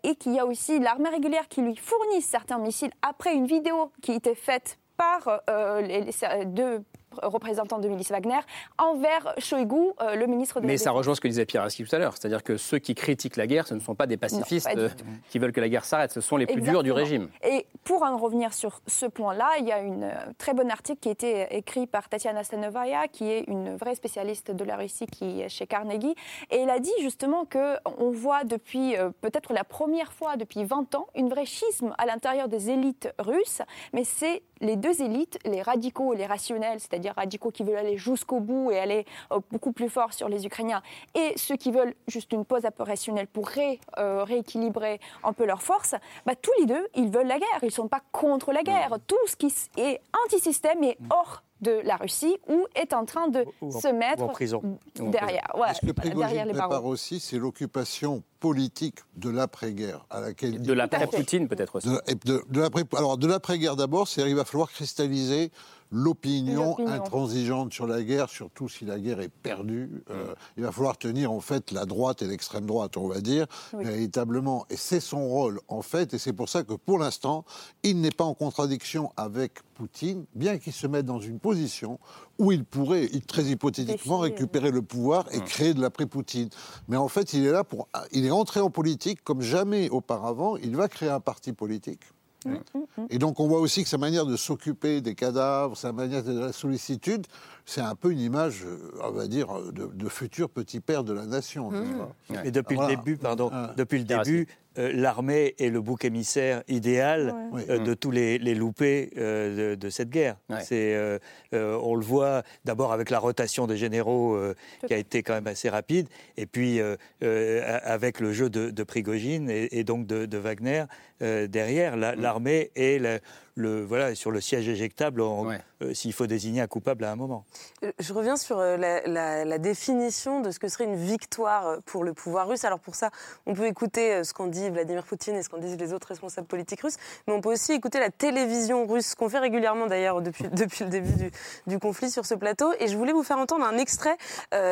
et qu'il y a aussi l'armée régulière qui lui fournit certains missiles après une vidéo qui était faite par les, les, deux représentant de milice Wagner, envers Shoigu, euh, le ministre de Mais ça rejoint ce que disait Pierre Aski tout à l'heure, c'est-à-dire que ceux qui critiquent la guerre, ce ne sont pas des pacifistes euh, qui veulent que la guerre s'arrête, ce sont les plus durs du régime. Et pour en revenir sur ce point-là, il y a une euh, très bon article qui a été écrit par Tatiana Stanovaya, qui est une vraie spécialiste de la Russie qui est chez Carnegie, et elle a dit justement qu'on voit depuis peut-être la première fois depuis 20 ans une vraie schisme à l'intérieur des élites russes, mais c'est les deux élites, les radicaux et les rationnels, c'est-à-dire c'est-à-dire radicaux qui veulent aller jusqu'au bout et aller beaucoup plus fort sur les Ukrainiens, et ceux qui veulent juste une pause opérationnelle pour rééquilibrer un peu leurs forces, bah, tous les deux, ils veulent la guerre. Ils ne sont pas contre la guerre. Tout ce qui est anti-système est hors de la Russie ou est en train de se mettre en prison. derrière. Ouais, Ce que Prigogine prépare aussi, c'est l'occupation politique de l'après-guerre à laquelle de l'après-Poutine peut-être aussi. De, de, l'après, alors de l'après-guerre d'abord, c'est il va falloir cristalliser l'opinion intransigeante sur la guerre, surtout si la guerre est perdue. Euh, il va falloir tenir en fait la droite et l'extrême droite, on va dire, véritablement. Et c'est son rôle en fait, et c'est pour ça que pour l'instant, il n'est pas en contradiction avec Poutine, bien qu'il se mette dans une position où il pourrait, très hypothétiquement, récupérer le pouvoir et créer de l'après-Poutine. Mais en fait, il est là pour, il est entré en politique comme jamais auparavant. Il va créer un parti politique. Et donc on voit aussi que sa manière de s'occuper des cadavres, sa manière de la sollicitude, c'est un peu une image, euh, on va dire, de, futur petit père de la nation. Et depuis le début, pardon, depuis le début, euh, l'armée est le bouc émissaire idéal euh, de tous les, loupés de, cette guerre. C'est, on le voit d'abord avec la rotation des généraux qui a été quand même assez rapide, et puis avec le jeu de, Prigogine et, donc de, Wagner derrière. l'armée est le, voilà, sur le siège éjectable euh, s'il faut désigner un coupable à un moment. Euh, je reviens sur euh, la, définition de ce que serait une victoire pour le pouvoir russe. Alors pour ça, on peut écouter ce qu'ont dit Vladimir Poutine et ce qu'ont dit les autres responsables politiques russes, mais on peut aussi écouter la télévision russe, qu'on fait régulièrement d'ailleurs depuis, depuis le début du, conflit sur ce plateau. Et je voulais vous faire entendre un extrait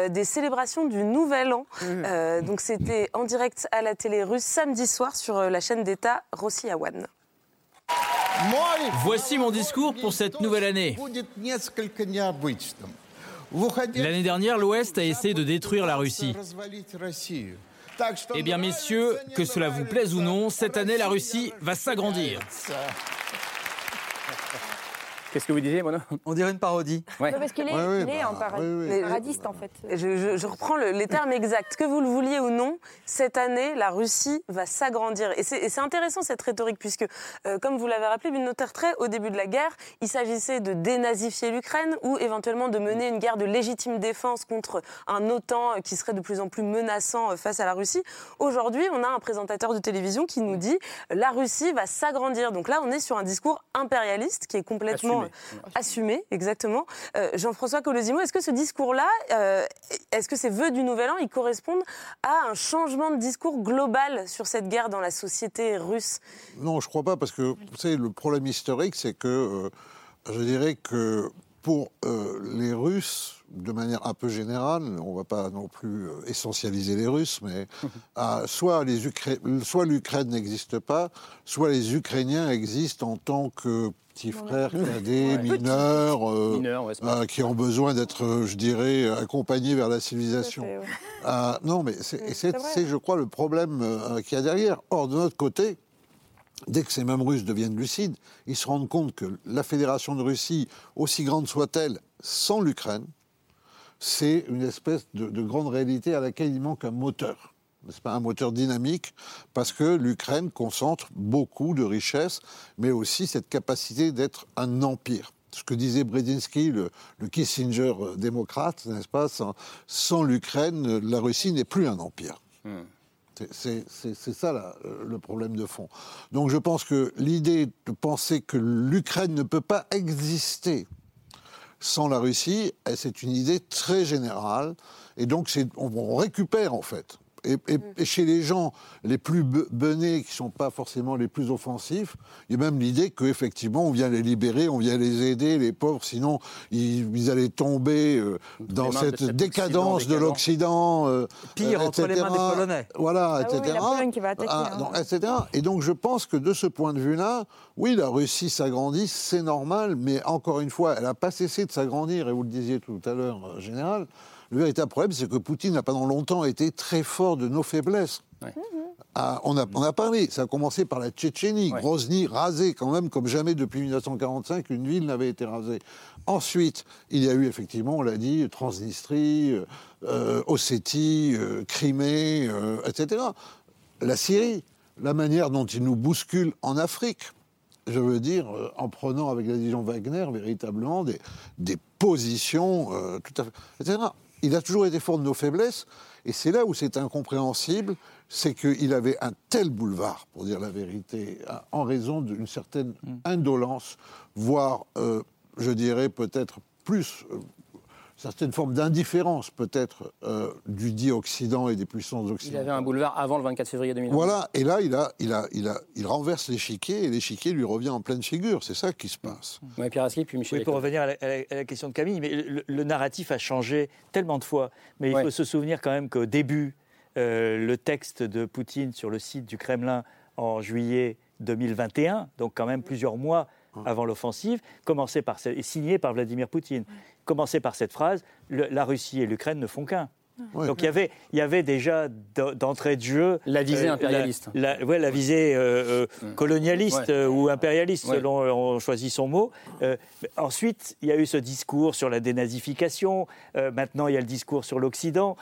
des célébrations du Nouvel An. Mmh. donc c'était en direct à la télé russe samedi soir sur la chaîne d'État Rossi Awan. Voici mon discours pour cette nouvelle année. L'année dernière, l'Ouest a essayé de détruire la Russie. Eh bien, messieurs, que cela vous plaise ou non, cette année, la Russie va s'agrandir. Qu'est-ce que vous disiez, Mono On dirait une parodie. Parce qu'il est, en bah, paradiste, en fait. Je, reprends les termes exacts. Que vous le vouliez ou non, cette année, la Russie va s'agrandir. Et c'est intéressant, cette rhétorique, puisque, euh, comme vous l'avez rappelé, une notaire très au début de la guerre, il s'agissait de dénazifier l'Ukraine ou éventuellement de mener une guerre de légitime défense contre un OTAN qui serait de plus en plus menaçant euh, face à la Russie. Aujourd'hui, on a un présentateur de télévision qui nous dit la Russie va s'agrandir. Donc là, on est sur un discours impérialiste qui est complètement assumé, exactement. Euh, Jean-François Colosimo, est-ce que ce discours-là, euh, est-ce que ces vœux du Nouvel An, ils correspondent à un changement de discours global sur cette guerre dans la société russe? Non, je ne crois pas, parce que vous savez, le problème historique, c'est que euh, je dirais que pour les Russes, de manière un peu générale, on ne va pas non plus essentialiser les Russes, mais soit l'Ukraine n'existe pas, soit les Ukrainiens existent en tant que petits frères cadets, mineurs, euh, euh, qui ont besoin d'être, euh, je dirais, accompagnés vers la civilisation. non, mais c'est, je crois, le problème qu'il y a derrière. Or, de notre côté, dès que ces mêmes Russes deviennent lucides, ils se rendent compte que la Fédération de Russie, aussi grande soit-elle, sans l'Ukraine, c'est une espèce de grande réalité à laquelle il manque un moteur pas, un moteur dynamique, parce que l'Ukraine concentre beaucoup de richesses, mais aussi cette capacité d'être un empire. Ce que disait Brzezinski, le, Kissinger démocrate, n'est-ce pas Sans, l'Ukraine, la Russie n'est plus un empire. Hmm. C'est ça le problème de fond. Donc je pense que l'idée de penser que l'Ukraine ne peut pas exister sans la Russie, eh, c'est une idée très générale. Et donc on récupère en fait et, chez les gens les plus benés, qui ne sont pas forcément les plus offensifs, il y a même l'idée qu'effectivement, on vient les libérer, on vient les aider, les pauvres, sinon ils, allaient tomber euh, dans cette, décadence de l'Occident. Euh, Pire, euh, entre les mains des Polonais. Voilà, etc. etc. Et donc je pense que de ce point de vue-là, oui, la Russie s'agrandit, c'est normal, mais encore une fois, elle n'a pas cessé de s'agrandir, et vous le disiez tout à l'heure, Général. Le véritable problème, c'est que Poutine n'a pendant longtemps été très fort de nos faiblesses. Ah, on, a, on, a, parlé, ça a commencé par la Tchétchénie, Grozny rasé quand même, comme jamais depuis 1945, une ville n'avait été rasée. Ensuite, il y a eu effectivement, on l'a dit, Transnistrie, euh, euh Ossétie, euh, Crimée, euh, etc. La Syrie, la manière dont il nous bouscule en Afrique, je veux dire, en prenant avec la division Wagner véritablement des, des positions tout à fait. Etc. Il a toujours été fort de nos faiblesses, et c'est là où c'est incompréhensible, c'est qu'il avait un tel boulevard, pour dire la vérité, en raison d'une certaine mm. indolence, voire, euh, je dirais peut-être plus certaine forme d'indifférence peut-être euh, du dit Occident et des puissances occidentales. Il avait un boulevard avant le 24 février 2020. Voilà, et là, il, a, il, a, il, a, il renverse l'échiquier et l'échiquier lui revient en pleine figure. C'est ça qui se passe. Oui, Pierre puis Michel. Oui, pour revenir à la, question de Camille, mais le, narratif a changé tellement de fois. Mais il faut se souvenir quand même qu'au début, euh, le texte de Poutine sur le site du Kremlin en juillet 2021, donc quand même plusieurs mois avant l'offensive, commençait par, et signé par Vladimir Poutine commencer par cette phrase la Russie et l'Ukraine ne font qu'un. Donc il y avait, il y avait déjà d'entrée de jeu la visée euh, impérialiste, la, ouais, la visée euh, euh, colonialiste ou impérialiste selon on choisit son mot. ensuite, il y a eu ce discours sur la dénazification. maintenant, il y a le discours sur l'Occident.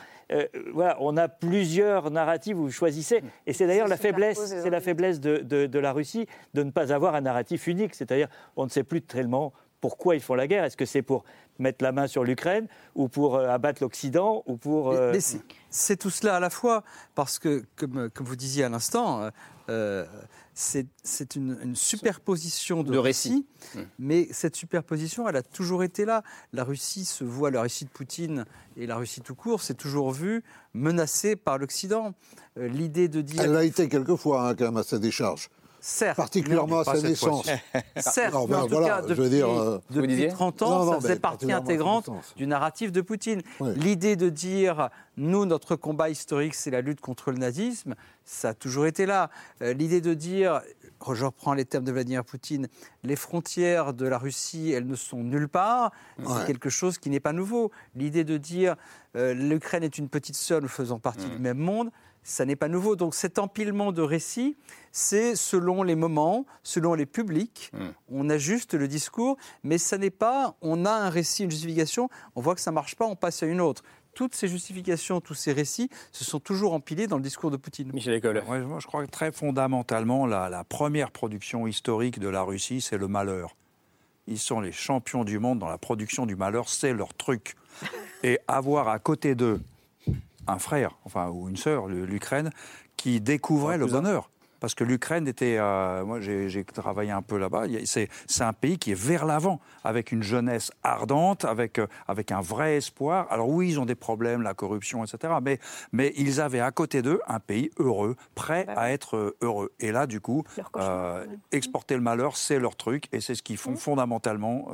voilà, on a plusieurs narratifs où vous choisissez, et c'est d'ailleurs la faiblesse, c'est la faiblesse de, de, la Russie de ne pas avoir un narratif unique. C'est-à-dire, on ne sait plus tellement pourquoi ils font la guerre. Est-ce que c'est pour mettre la main sur l'Ukraine ou pour euh, abattre l'Occident ou pour... Euh, c'est tout cela à la fois, parce que, comme, comme vous disiez à l'instant, euh, c'est une, superposition de, récits, mmh. mais cette superposition, elle a toujours été là. La Russie se voit, la Russie de Poutine et la Russie tout court, c'est toujours vu menacée par l'Occident. L'idée de dire... Elle a été quelquefois, hein, quand même, à sa décharge. Certes. Particulièrement à sa naissance. Certes, mais en tout cas, depuis, dire, euh, depuis 30 ans, ça faisait partie intégrante du narratif de Poutine. L'idée de dire, nous, notre combat historique, c'est la lutte contre le nazisme, ça a toujours été là. Euh, l'idée de dire, je reprends les termes de Vladimir Poutine, les frontières de la Russie, elles ne sont nulle part, c'est quelque chose qui n'est pas nouveau. L'idée de dire, euh, l'Ukraine est une petite sœur, nous faisons partie du même monde, ça n'est pas nouveau. Donc cet empilement de récits, c'est selon les moments, selon les publics, hmm. on ajuste le discours, mais ça n'est pas, on a un récit, une justification, on voit que ça ne marche pas, on passe à une autre toutes ces justifications, tous ces récits se sont toujours empilés dans le discours de Poutine. Michel École. moi, je crois que très fondamentalement, la, la première production historique de la Russie, c'est le malheur. Ils sont les champions du monde dans la production du malheur, c'est leur truc. Et avoir à côté d'eux un frère, enfin, ou une sœur, l'Ukraine, qui découvrait le bonheur parce que l'Ukraine était, euh, moi j'ai travaillé un peu là-bas, c'est un pays qui est vers l'avant, avec une jeunesse ardente, avec, euh, avec un vrai espoir. Alors oui, ils ont des problèmes, la corruption, etc. Mais, mais ils avaient à côté d'eux un pays heureux, prêt bah à être euh, heureux. Et là, du coup, exporter le malheur, c'est leur truc, et c'est ce qu'ils font mmh. fondamentalement.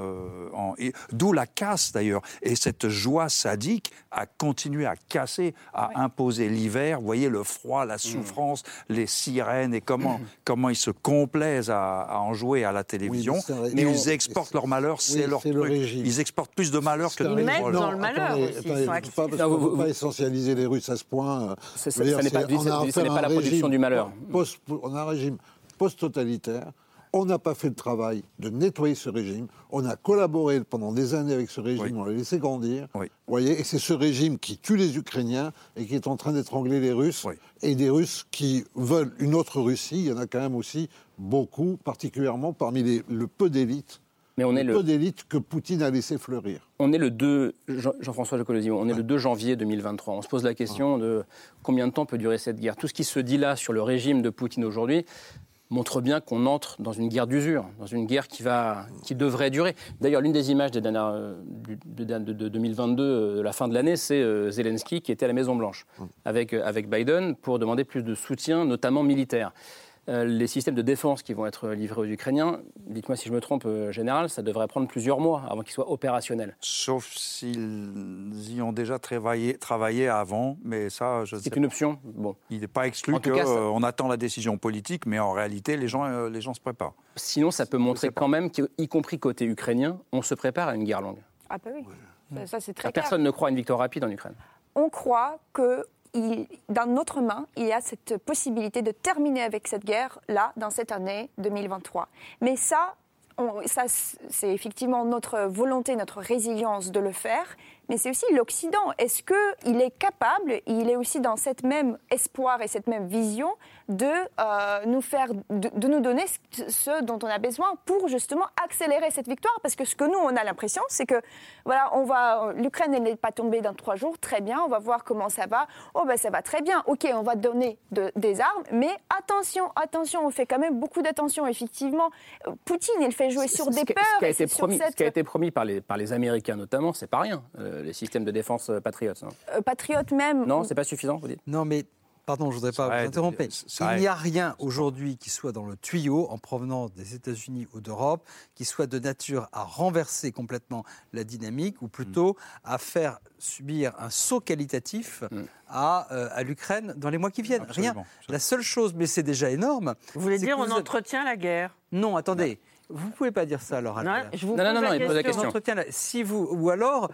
D'où la casse d'ailleurs, et cette joie sadique à continuer à casser, à imposer l'hiver. Vous voyez le froid, la mmh. souffrance, les sirènes comment, comment ils se complaisent à, en jouer à la télévision. mais ils exportent leur malheur, c'est leur truc. Ils exportent plus de malheur que de Ils mettent dans le malheur aussi. Pas, ne faut pas essentialiser les Russes à ce point. Ce n'est pas, la production du malheur. on a un régime post-totalitaire on n'a pas fait le travail de nettoyer ce régime. On a collaboré pendant des années avec ce régime, on l'a laissé grandir. voyez et c'est ce régime qui tue les Ukrainiens et qui est en train d'étrangler les Russes. Et des Russes qui veulent une autre Russie. Il y en a quand même aussi beaucoup, particulièrement parmi les, le peu d'élites. Mais on est le peu d'élites que Poutine a laissé fleurir. On est le 2, Jean-François Jean on est le 2 janvier 2023. On se pose la question de combien de temps peut durer cette guerre. Tout ce qui se dit là sur le régime de Poutine aujourd'hui, montre bien qu'on entre dans une guerre d'usure, dans une guerre qui, va, qui devrait durer. D'ailleurs, l'une des images des dernières, euh, de, de, 2022, euh, de la fin de l'année, c'est euh, Zelensky qui était à la Maison-Blanche avec, avec Biden pour demander plus de soutien, notamment militaire. Euh, les systèmes de défense qui vont être livrés aux Ukrainiens, dites-moi si je me trompe, euh, Général, ça devrait prendre plusieurs mois avant qu'ils soient opérationnels. Sauf s'ils y ont déjà travaillé, travaillé avant, mais ça, je C'est une option Bon. Il n'est pas exclu qu'on euh, attend la décision politique, mais en réalité, les gens, les gens se préparent. Sinon, ça peut montrer quand même qu'y compris côté ukrainien, on se prépare à une guerre longue. Ah bah oui, ça, c'est très Personne ne croit à une victoire rapide en Ukraine. On croit que dans notre main, il y a cette possibilité de terminer avec cette guerre-là dans cette année 2023. Mais ça, c'est effectivement notre volonté, notre résilience de le faire, mais c'est aussi l'Occident. Est-ce qu'il est capable, il est aussi dans cette même espoir et cette même vision, de euh, nous faire, de, nous donner ce, dont on a besoin pour justement accélérer cette victoire. Parce que ce que nous, on a l'impression, c'est que voilà, on va, l'Ukraine n'est pas tombée dans trois jours, très bien, on va voir comment ça va. Oh ben ça va très bien, ok, on va donner des armes, mais attention, attention, on fait quand même beaucoup d'attention. Effectivement, Poutine, il fait jouer sur des peurs. Ce qui a été promis, ce qui a été promis par les, par les Américains notamment, c'est pas rien, euh, les systèmes de défense euh, patriotes. Euh, patriotes même. Non, c'est pas suffisant, vous dites? Non, mais Pardon, je ne voudrais pas vous interrompre. Il n'y a rien aujourd'hui qui soit dans le tuyau en provenance des États-Unis ou d'Europe qui soit de nature à renverser complètement la dynamique ou plutôt à faire subir un saut qualitatif mm. à, à l'Ukraine dans les mois qui viennent. rien. La seule chose, mais c'est déjà énorme. Vous voulez dire on entretient la guerre? Non, attendez. Vous ne pouvez pas dire ça, alors. Non, je vous non, non, non, il pose la question. Si vous, ou alors,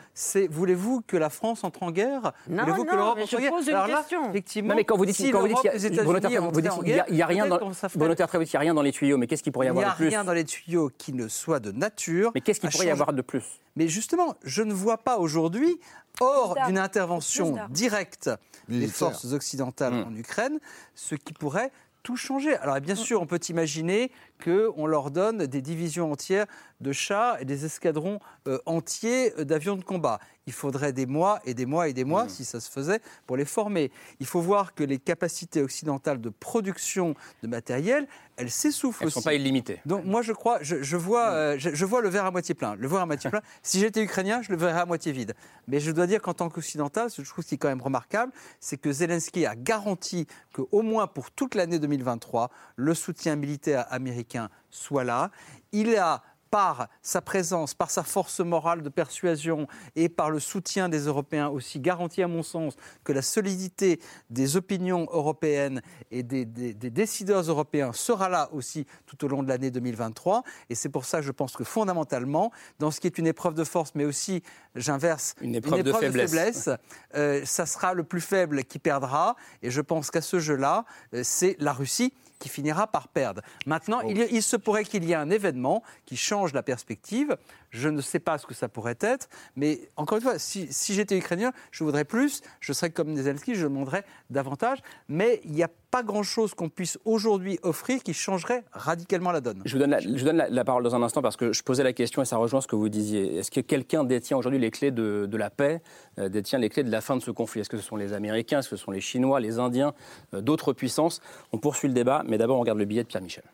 voulez-vous que la France entre en guerre? Non, non, que l'Europe entre en guerre? pose une alors là, question. effectivement, non, mais quand vous dites, si quand vous dites qu'il y a, rien dans, il y a rien dans les tuyaux, mais qu'est-ce qu'il pourrait y avoir de plus? Il n'y a rien dans les tuyaux qui ne soit de nature. Mais qu'est-ce qu'il pourrait y avoir de plus? Mais justement, je ne vois pas aujourd'hui, hors d'une intervention directe des forces occidentales hmm. en Ukraine, ce qui pourrait tout changer. Alors bien sûr, on peut imaginer qu'on leur donne des divisions entières de chars et des escadrons euh, entiers euh, d'avions de combat. Il faudrait des mois et des mois et des mois, mmh. si ça se faisait, pour les former. Il faut voir que les capacités occidentales de production de matériel, elles s'essoufflent aussi. Elles ne sont pas illimitées. Donc moi, je crois, je, vois, mmh. euh, je, vois le verre à moitié plein. Le verre à moitié plein. si j'étais ukrainien, je le verrais à moitié vide. Mais je dois dire qu'en tant qu'occidental, ce que je trouve qui est quand même remarquable, c'est que Zelensky a garanti qu'au moins pour toute l'année 2023, le soutien militaire américain soit là. Il a par sa présence, par sa force morale de persuasion et par le soutien des Européens aussi, garantit à mon sens que la solidité des opinions européennes et des, décideurs européens sera là aussi tout au long de l'année 2023. Et c'est pour ça que je pense que fondamentalement, dans ce qui est une épreuve de force, mais aussi, j'inverse, une épreuve, de faiblesse, euh, ça sera le plus faible qui perdra. Et je pense qu'à ce jeu-là, euh, c'est la Russie qui finira par perdre. Maintenant, il, se pourrait qu'il y ait un événement qui change la perspective. Je ne sais pas ce que ça pourrait être, mais encore une fois, si, j'étais ukrainien, je voudrais plus, je serais comme Zelensky, je demanderais davantage, mais il n'y a pas grand-chose qu'on puisse aujourd'hui offrir qui changerait radicalement la donne. Je vous donne la, parole dans un instant parce que je posais la question et ça rejoint ce que vous disiez. Est-ce que quelqu'un détient aujourd'hui les clés de, la paix, euh, détient les clés de la fin de ce conflit? Est-ce que ce sont les Américains, est-ce que ce sont les Chinois, les Indiens, euh, d'autres puissances? On poursuit le débat, mais d'abord on regarde le billet de Pierre Michel.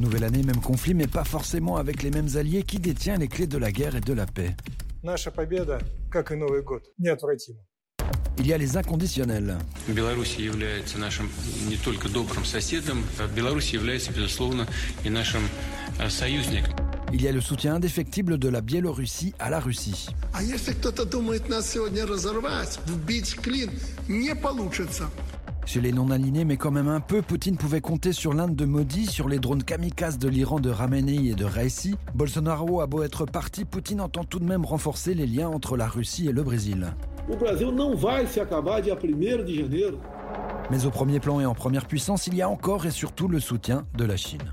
Nouvelle année, même conflit, mais pas forcément avec les mêmes alliés qui détient les clés de la guerre et de la paix. Il y a les inconditionnels. Il y a le soutien indéfectible de la Biélorussie à la Russie. Chez les non-alignés, mais quand même un peu, Poutine pouvait compter sur l'Inde de Modi, sur les drones kamikazes de l'Iran de Ramenei et de Raisi. Bolsonaro a beau être parti, Poutine entend tout de même renforcer les liens entre la Russie et le Brésil. Mais au premier plan et en première puissance, il y a encore et surtout le soutien de la Chine.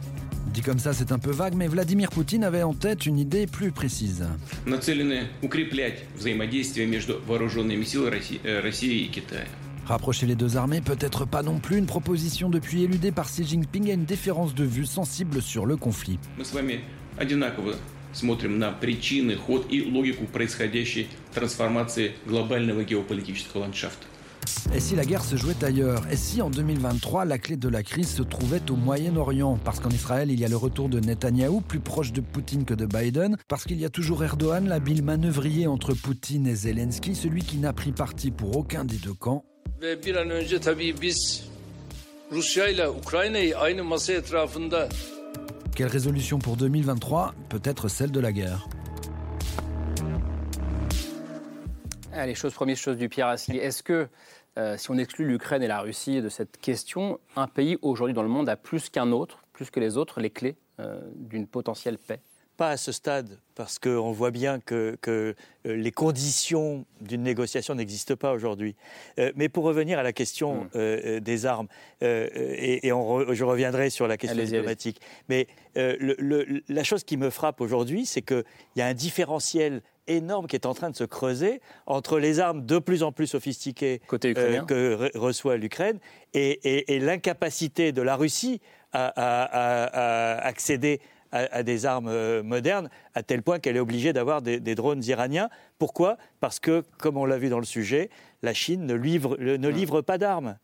Dit comme ça, c'est un peu vague, mais Vladimir Poutine avait en tête une idée plus précise. Rapprocher les deux armées, peut-être pas non plus une proposition depuis éludée par Xi Jinping à une différence de vue sensible sur le conflit. смотрим на причины, ход и логику происходящей трансформации глобального геополитического ландшафта. Et si la guerre se jouait ailleurs? Et si en 2023 la clé de la crise se trouvait au Moyen-Orient? Parce qu'en Israël il y a le retour de Netanyahou, plus proche de Poutine que de Biden. Parce qu'il y a toujours Erdogan, l'habile manœuvrier entre Poutine et Zelensky, celui qui n'a pris parti pour aucun des deux camps. Quelle résolution pour 2023 Peut-être celle de la guerre. Allez, chose première, chose du Pierre Assis. Est-ce que, euh, si on exclut l'Ukraine et la Russie de cette question, un pays aujourd'hui dans le monde a plus qu'un autre, plus que les autres, les clés euh, d'une potentielle paix pas à ce stade, parce qu'on voit bien que, euh, les conditions d'une négociation n'existent pas aujourd'hui. Euh, mais pour revenir à la question hmm. des armes, et, je reviendrai sur la question diplomatique, mais la chose qui me frappe aujourd'hui, c'est qu'il y a un différentiel énorme qui est en train de se creuser entre les armes de plus en plus sophistiquées que reçoit l'Ukraine et, l'incapacité de la Russie à, à accéder à, des armes euh, modernes, à tel point qu'elle est obligée d'avoir des, drones iraniens. Pourquoi? Parce que, comme on l'a vu dans le sujet, la Chine ne livre, ne livre pas d'armes.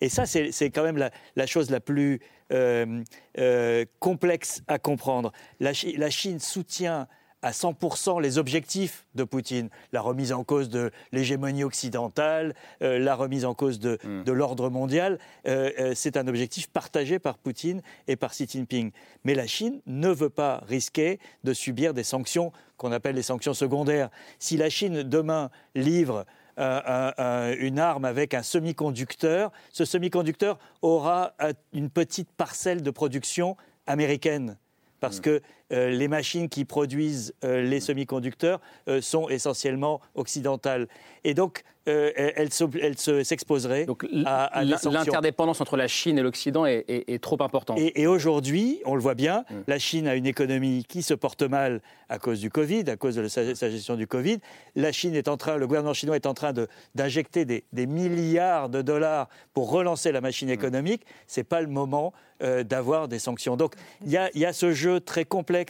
Et ça, c'est quand même la, chose la plus euh, euh, complexe à comprendre. La, la Chine soutient à 100% les objectifs de Poutine. La remise en cause de l'hégémonie occidentale, euh, la remise en cause de, hmm. l'ordre mondial, euh, euh, c'est un objectif partagé par Poutine et par Xi Jinping. Mais la Chine ne veut pas risquer de subir des sanctions qu'on appelle les sanctions secondaires. Si la Chine demain livre une arme avec un semi-conducteur, ce semi-conducteur aura une petite parcelle de production américaine parce mm. que euh, les machines qui produisent euh, les semi-conducteurs euh, sont essentiellement occidentales. Et donc, elle, s'exposerait à, à L'interdépendance entre la Chine et l'Occident est, trop importante. Et, aujourd'hui, on le voit bien, mm. la Chine a une économie qui se porte mal à cause du Covid, à cause de sa, gestion du Covid. La Chine est en train, le gouvernement chinois est en train d'injecter des, milliards de dollars pour relancer la machine mm. économique. Ce n'est pas le moment d'avoir des sanctions. Donc, il y y a ce jeu très complexe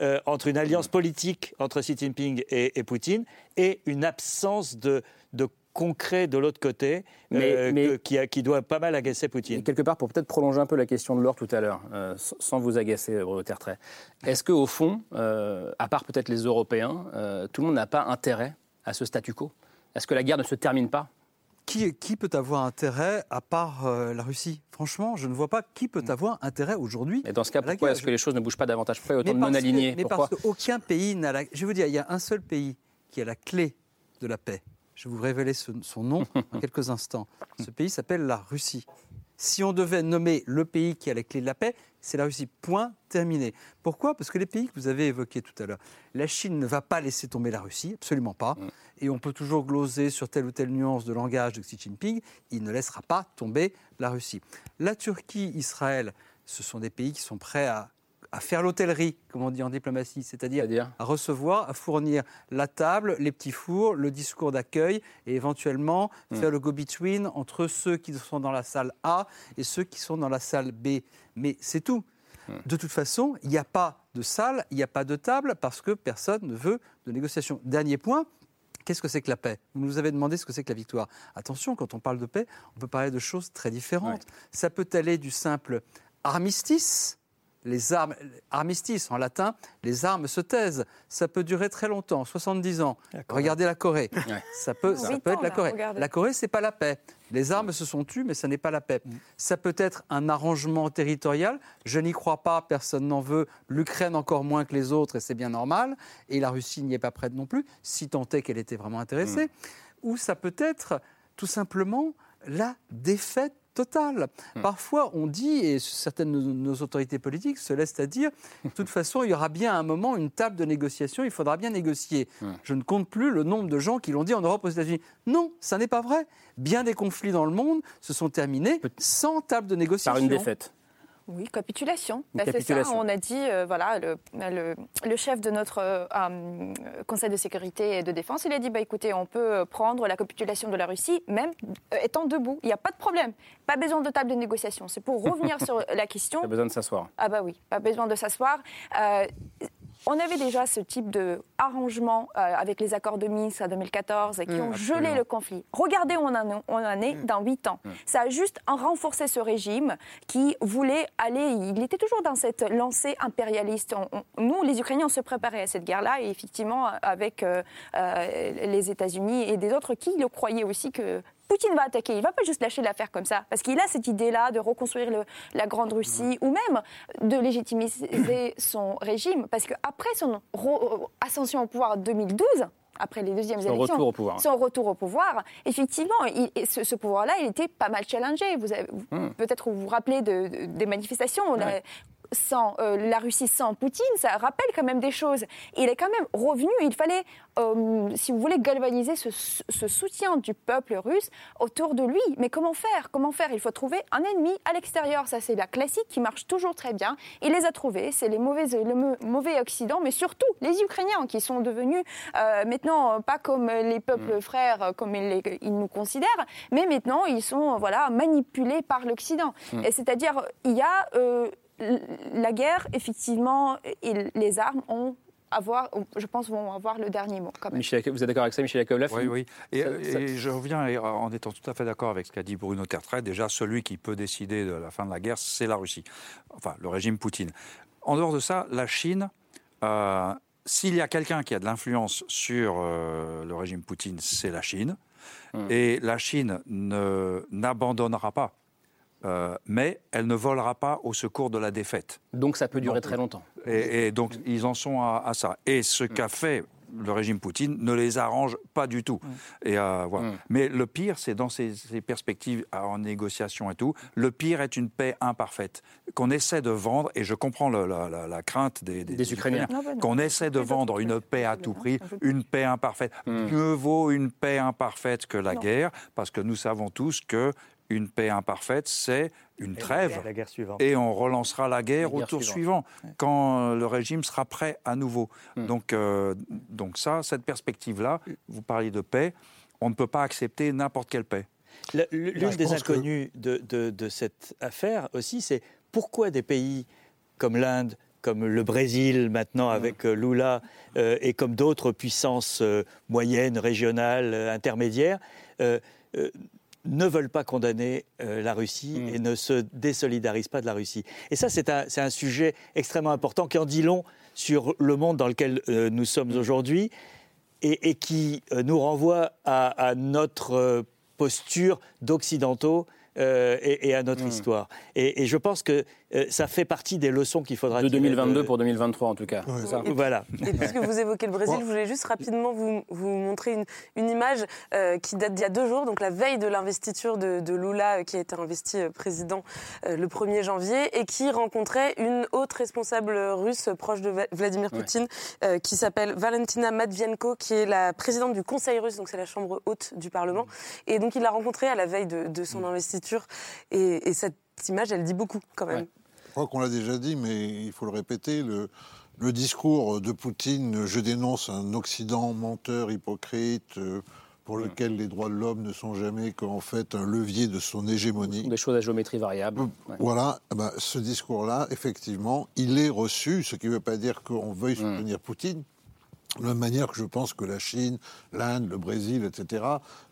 euh, entre une alliance politique entre Xi Jinping et, Poutine et une absence de, concret de l'autre côté euh, qui, doit pas mal agacer Poutine. quelque part, pour peut-être prolonger un peu la question de l'or tout à l'heure, euh, sans vous agacer, Bruno Tertrais, est-ce qu'au fond, à part peut-être les Européens, tout le monde n'a pas intérêt à ce statu quo? Est-ce que la guerre ne se termine pas? Qui, qui, peut avoir intérêt à part euh, la Russie? Franchement, je ne vois pas qui peut mm. avoir intérêt aujourd'hui. Et dans ce cas, pourquoi est-ce que les choses ne bougent pas davantage? Pourquoi autant de non-alignés? Mais parce qu'aucun pays n'a la... Je vais vous dire, il y a un seul pays qui a la clé de la paix. Je vais vous révéler son nom en quelques instants. Ce pays s'appelle la Russie. Si on devait nommer le pays qui a la clé de la paix, c'est la Russie. Point terminé. Pourquoi? Parce que les pays que vous avez évoqués tout à l'heure, la Chine ne va pas laisser tomber la Russie, absolument pas. Mm. Et on peut toujours gloser sur telle ou telle nuance de langage de Xi Jinping, il ne laissera pas tomber la Russie. La Turquie, Israël, ce sont des pays qui sont prêts à à faire l'hôtellerie, comme on dit en diplomatie, c'est-à-dire à recevoir, à fournir la table, les petits fours, le discours d'accueil et éventuellement mm. faire le go-between entre ceux qui sont dans la salle A et ceux qui sont dans la salle B. Mais c'est tout. Mm. De toute façon, il n'y a pas de salle, il n'y a pas de table parce que personne ne veut de négociation. Dernier point, Qu'est-ce que c'est que la paix? Vous nous avez demandé ce que c'est que la victoire. Attention, quand on parle de paix, on peut parler de choses très différentes. Ça peut aller du simple armistice, les armes, armistice en latin, les armes se taisent. Ça peut durer très longtemps, 70 ans. Regardez la Corée. Ça peut, ça peut être la Corée. La Corée, c'est pas la paix. Les armes se sont tues, mais ça n'est pas la paix. Mm. Ça peut être un arrangement territorial. Je n'y crois pas, personne n'en veut. L'Ukraine encore moins que les autres, et c'est bien normal. Et la Russie n'y est pas prête non plus, si tant est qu'elle était vraiment intéressée. Mm. Ou ça peut être tout simplement la défaite Total. Hmm. Parfois, on dit, et certaines de nos autorités politiques se laissent à dire, de toute façon, il y aura bien un moment une table de négociation, il faudra bien négocier. Hmm. Je ne compte plus le nombre de gens qui l'ont dit en Europe, aux États-Unis. Non, ça n'est pas vrai. Bien des conflits dans le monde se sont terminés sans table de négociation. Par une défaite. Oui, capitulation. Bah, c'est ça, on a dit, euh, voilà, le, le, chef de notre euh, euh, Conseil de sécurité et de défense, il a dit, bah, écoutez, on peut prendre la capitulation de la Russie, même étant debout. Il n'y a pas de problème. Pas besoin de table de négociation. C'est pour revenir sur la question. Pas besoin de s'asseoir. Ah bah oui, pas besoin de s'asseoir. On avait déjà ce type d'arrangement euh, avec les accords de Minsk en 2014 qui mmh, ont gelé le conflit. Regardez où on en, est mmh. dans huit ans. Mmh. Ça a juste renforcé ce régime qui voulait aller. Il était toujours dans cette lancée impérialiste. nous, les Ukrainiens, on se préparait à cette guerre-là et effectivement, avec euh, euh, les États-Unis et des autres qui le croyaient aussi que Poutine va attaquer, il ne va pas juste lâcher l'affaire comme ça, parce qu'il a cette idée-là de reconstruire la Grande Russie, ou même de légitimiser son régime, parce qu'après son ascension au pouvoir en 2012, après les deuxièmes son élections, retour au pouvoir. son retour au pouvoir, effectivement, ce, pouvoir-là, il était pas mal challengé. Vous hmm. Peut-être vous vous rappelez de, des manifestations sans euh, la Russie sans Poutine, ça rappelle quand même des choses. Il est quand même revenu. Il fallait, euh, si vous voulez, galvaniser ce, soutien du peuple russe autour de lui. Mais comment faire? Comment faire? Il faut trouver un ennemi à l'extérieur. Ça, c'est la classique qui marche toujours très bien. Il les a trouvés. C'est les mauvais, le mauvais Occident, mais surtout les Ukrainiens qui sont devenus euh, maintenant pas comme les peuples mm. frères, comme ils, ils, nous considèrent, mais maintenant ils sont voilà manipulés par l'Occident. Mm. Et c'est-à-dire il y a la guerre, effectivement, et les armes ont avoir, je pense, vont avoir le dernier mot. Quand même. vous êtes d'accord avec ça, Michel Yakovlev Oui, oui. Et, je reviens en étant tout à fait d'accord avec ce qu'a dit Bruno Tertrais. Déjà, celui qui peut décider de la fin de la guerre, c'est la Russie. Enfin, le régime Poutine. En dehors de ça, la Chine, euh, s'il y a quelqu'un qui a de l'influence sur euh, le régime Poutine, c'est la Chine. Hum. Et la Chine n'abandonnera pas euh, mais elle ne volera pas au secours de la défaite. Donc ça peut durer très longtemps. Et, donc ils en sont à, ça. Et ce qu'a fait le régime Poutine ne les arrange pas du tout. Et euh, voilà. Mm. Mais le pire, c'est dans ces, perspectives en négociation et tout, le pire est une paix imparfaite qu'on essaie de vendre, et je comprends la, crainte des, Ukrainiens, ah qu'on essaie de vendre une paix à tout prix, une paix imparfaite. Mm. Mieux vaut une paix imparfaite que la guerre, parce que nous savons tous que une paix imparfaite, c'est une trêve. Et on relancera la guerre au tour suivant, quand euh, le régime sera prêt à nouveau. Hmm. Donc, euh, donc ça, cette perspective-là, vous parliez de paix, on ne peut pas accepter n'importe quelle paix. L'une des inconnues de, de, cette affaire aussi, c'est pourquoi des pays comme l'Inde, comme le Brésil maintenant hmm. avec euh, Lula, et comme d'autres puissances moyennes, régionales, intermédiaires, ne veulent pas condamner euh, la Russie mm. et ne se désolidarisent pas de la Russie. Et ça, c'est un, sujet extrêmement important qui en dit long sur le monde dans lequel euh, nous sommes mm. aujourd'hui et, qui euh, nous renvoie à notre posture d'occidentaux et, à notre hmm. histoire. Et, je pense que euh, ça fait partie des leçons qu'il faudra de 2022 pour 2023 en tout cas. Et, voilà. Et puisque vous évoquez le Brésil, je voulais juste rapidement vous, vous montrer une, une image euh, qui date d'il y a deux jours, donc la veille de l'investiture de, de, Lula, qui a été investi président le 1er janvier, et qui rencontrait une haute responsable russe proche de Vladimir Poutine, qui s'appelle Valentina Matvienko, qui est la présidente du Conseil russe, donc c'est la chambre haute du Parlement. Et donc il l'a rencontrée à la veille de, de son investiture et, cette image, elle dit beaucoup quand même. Crois qu'on l'a déjà dit, mais il faut le répéter. Le, le discours de Poutine, je dénonce un Occident menteur, hypocrite, euh, pour lequel les droits de l'homme ne sont jamais qu'en fait un levier de son hégémonie. Des choses à géométrie variable. Euh, voilà, ben, ce discours-là, effectivement, il est reçu, ce qui ne veut pas dire qu'on veuille mm. soutenir Poutine. De la même manière que je pense que la Chine, l'Inde, le Brésil, etc.,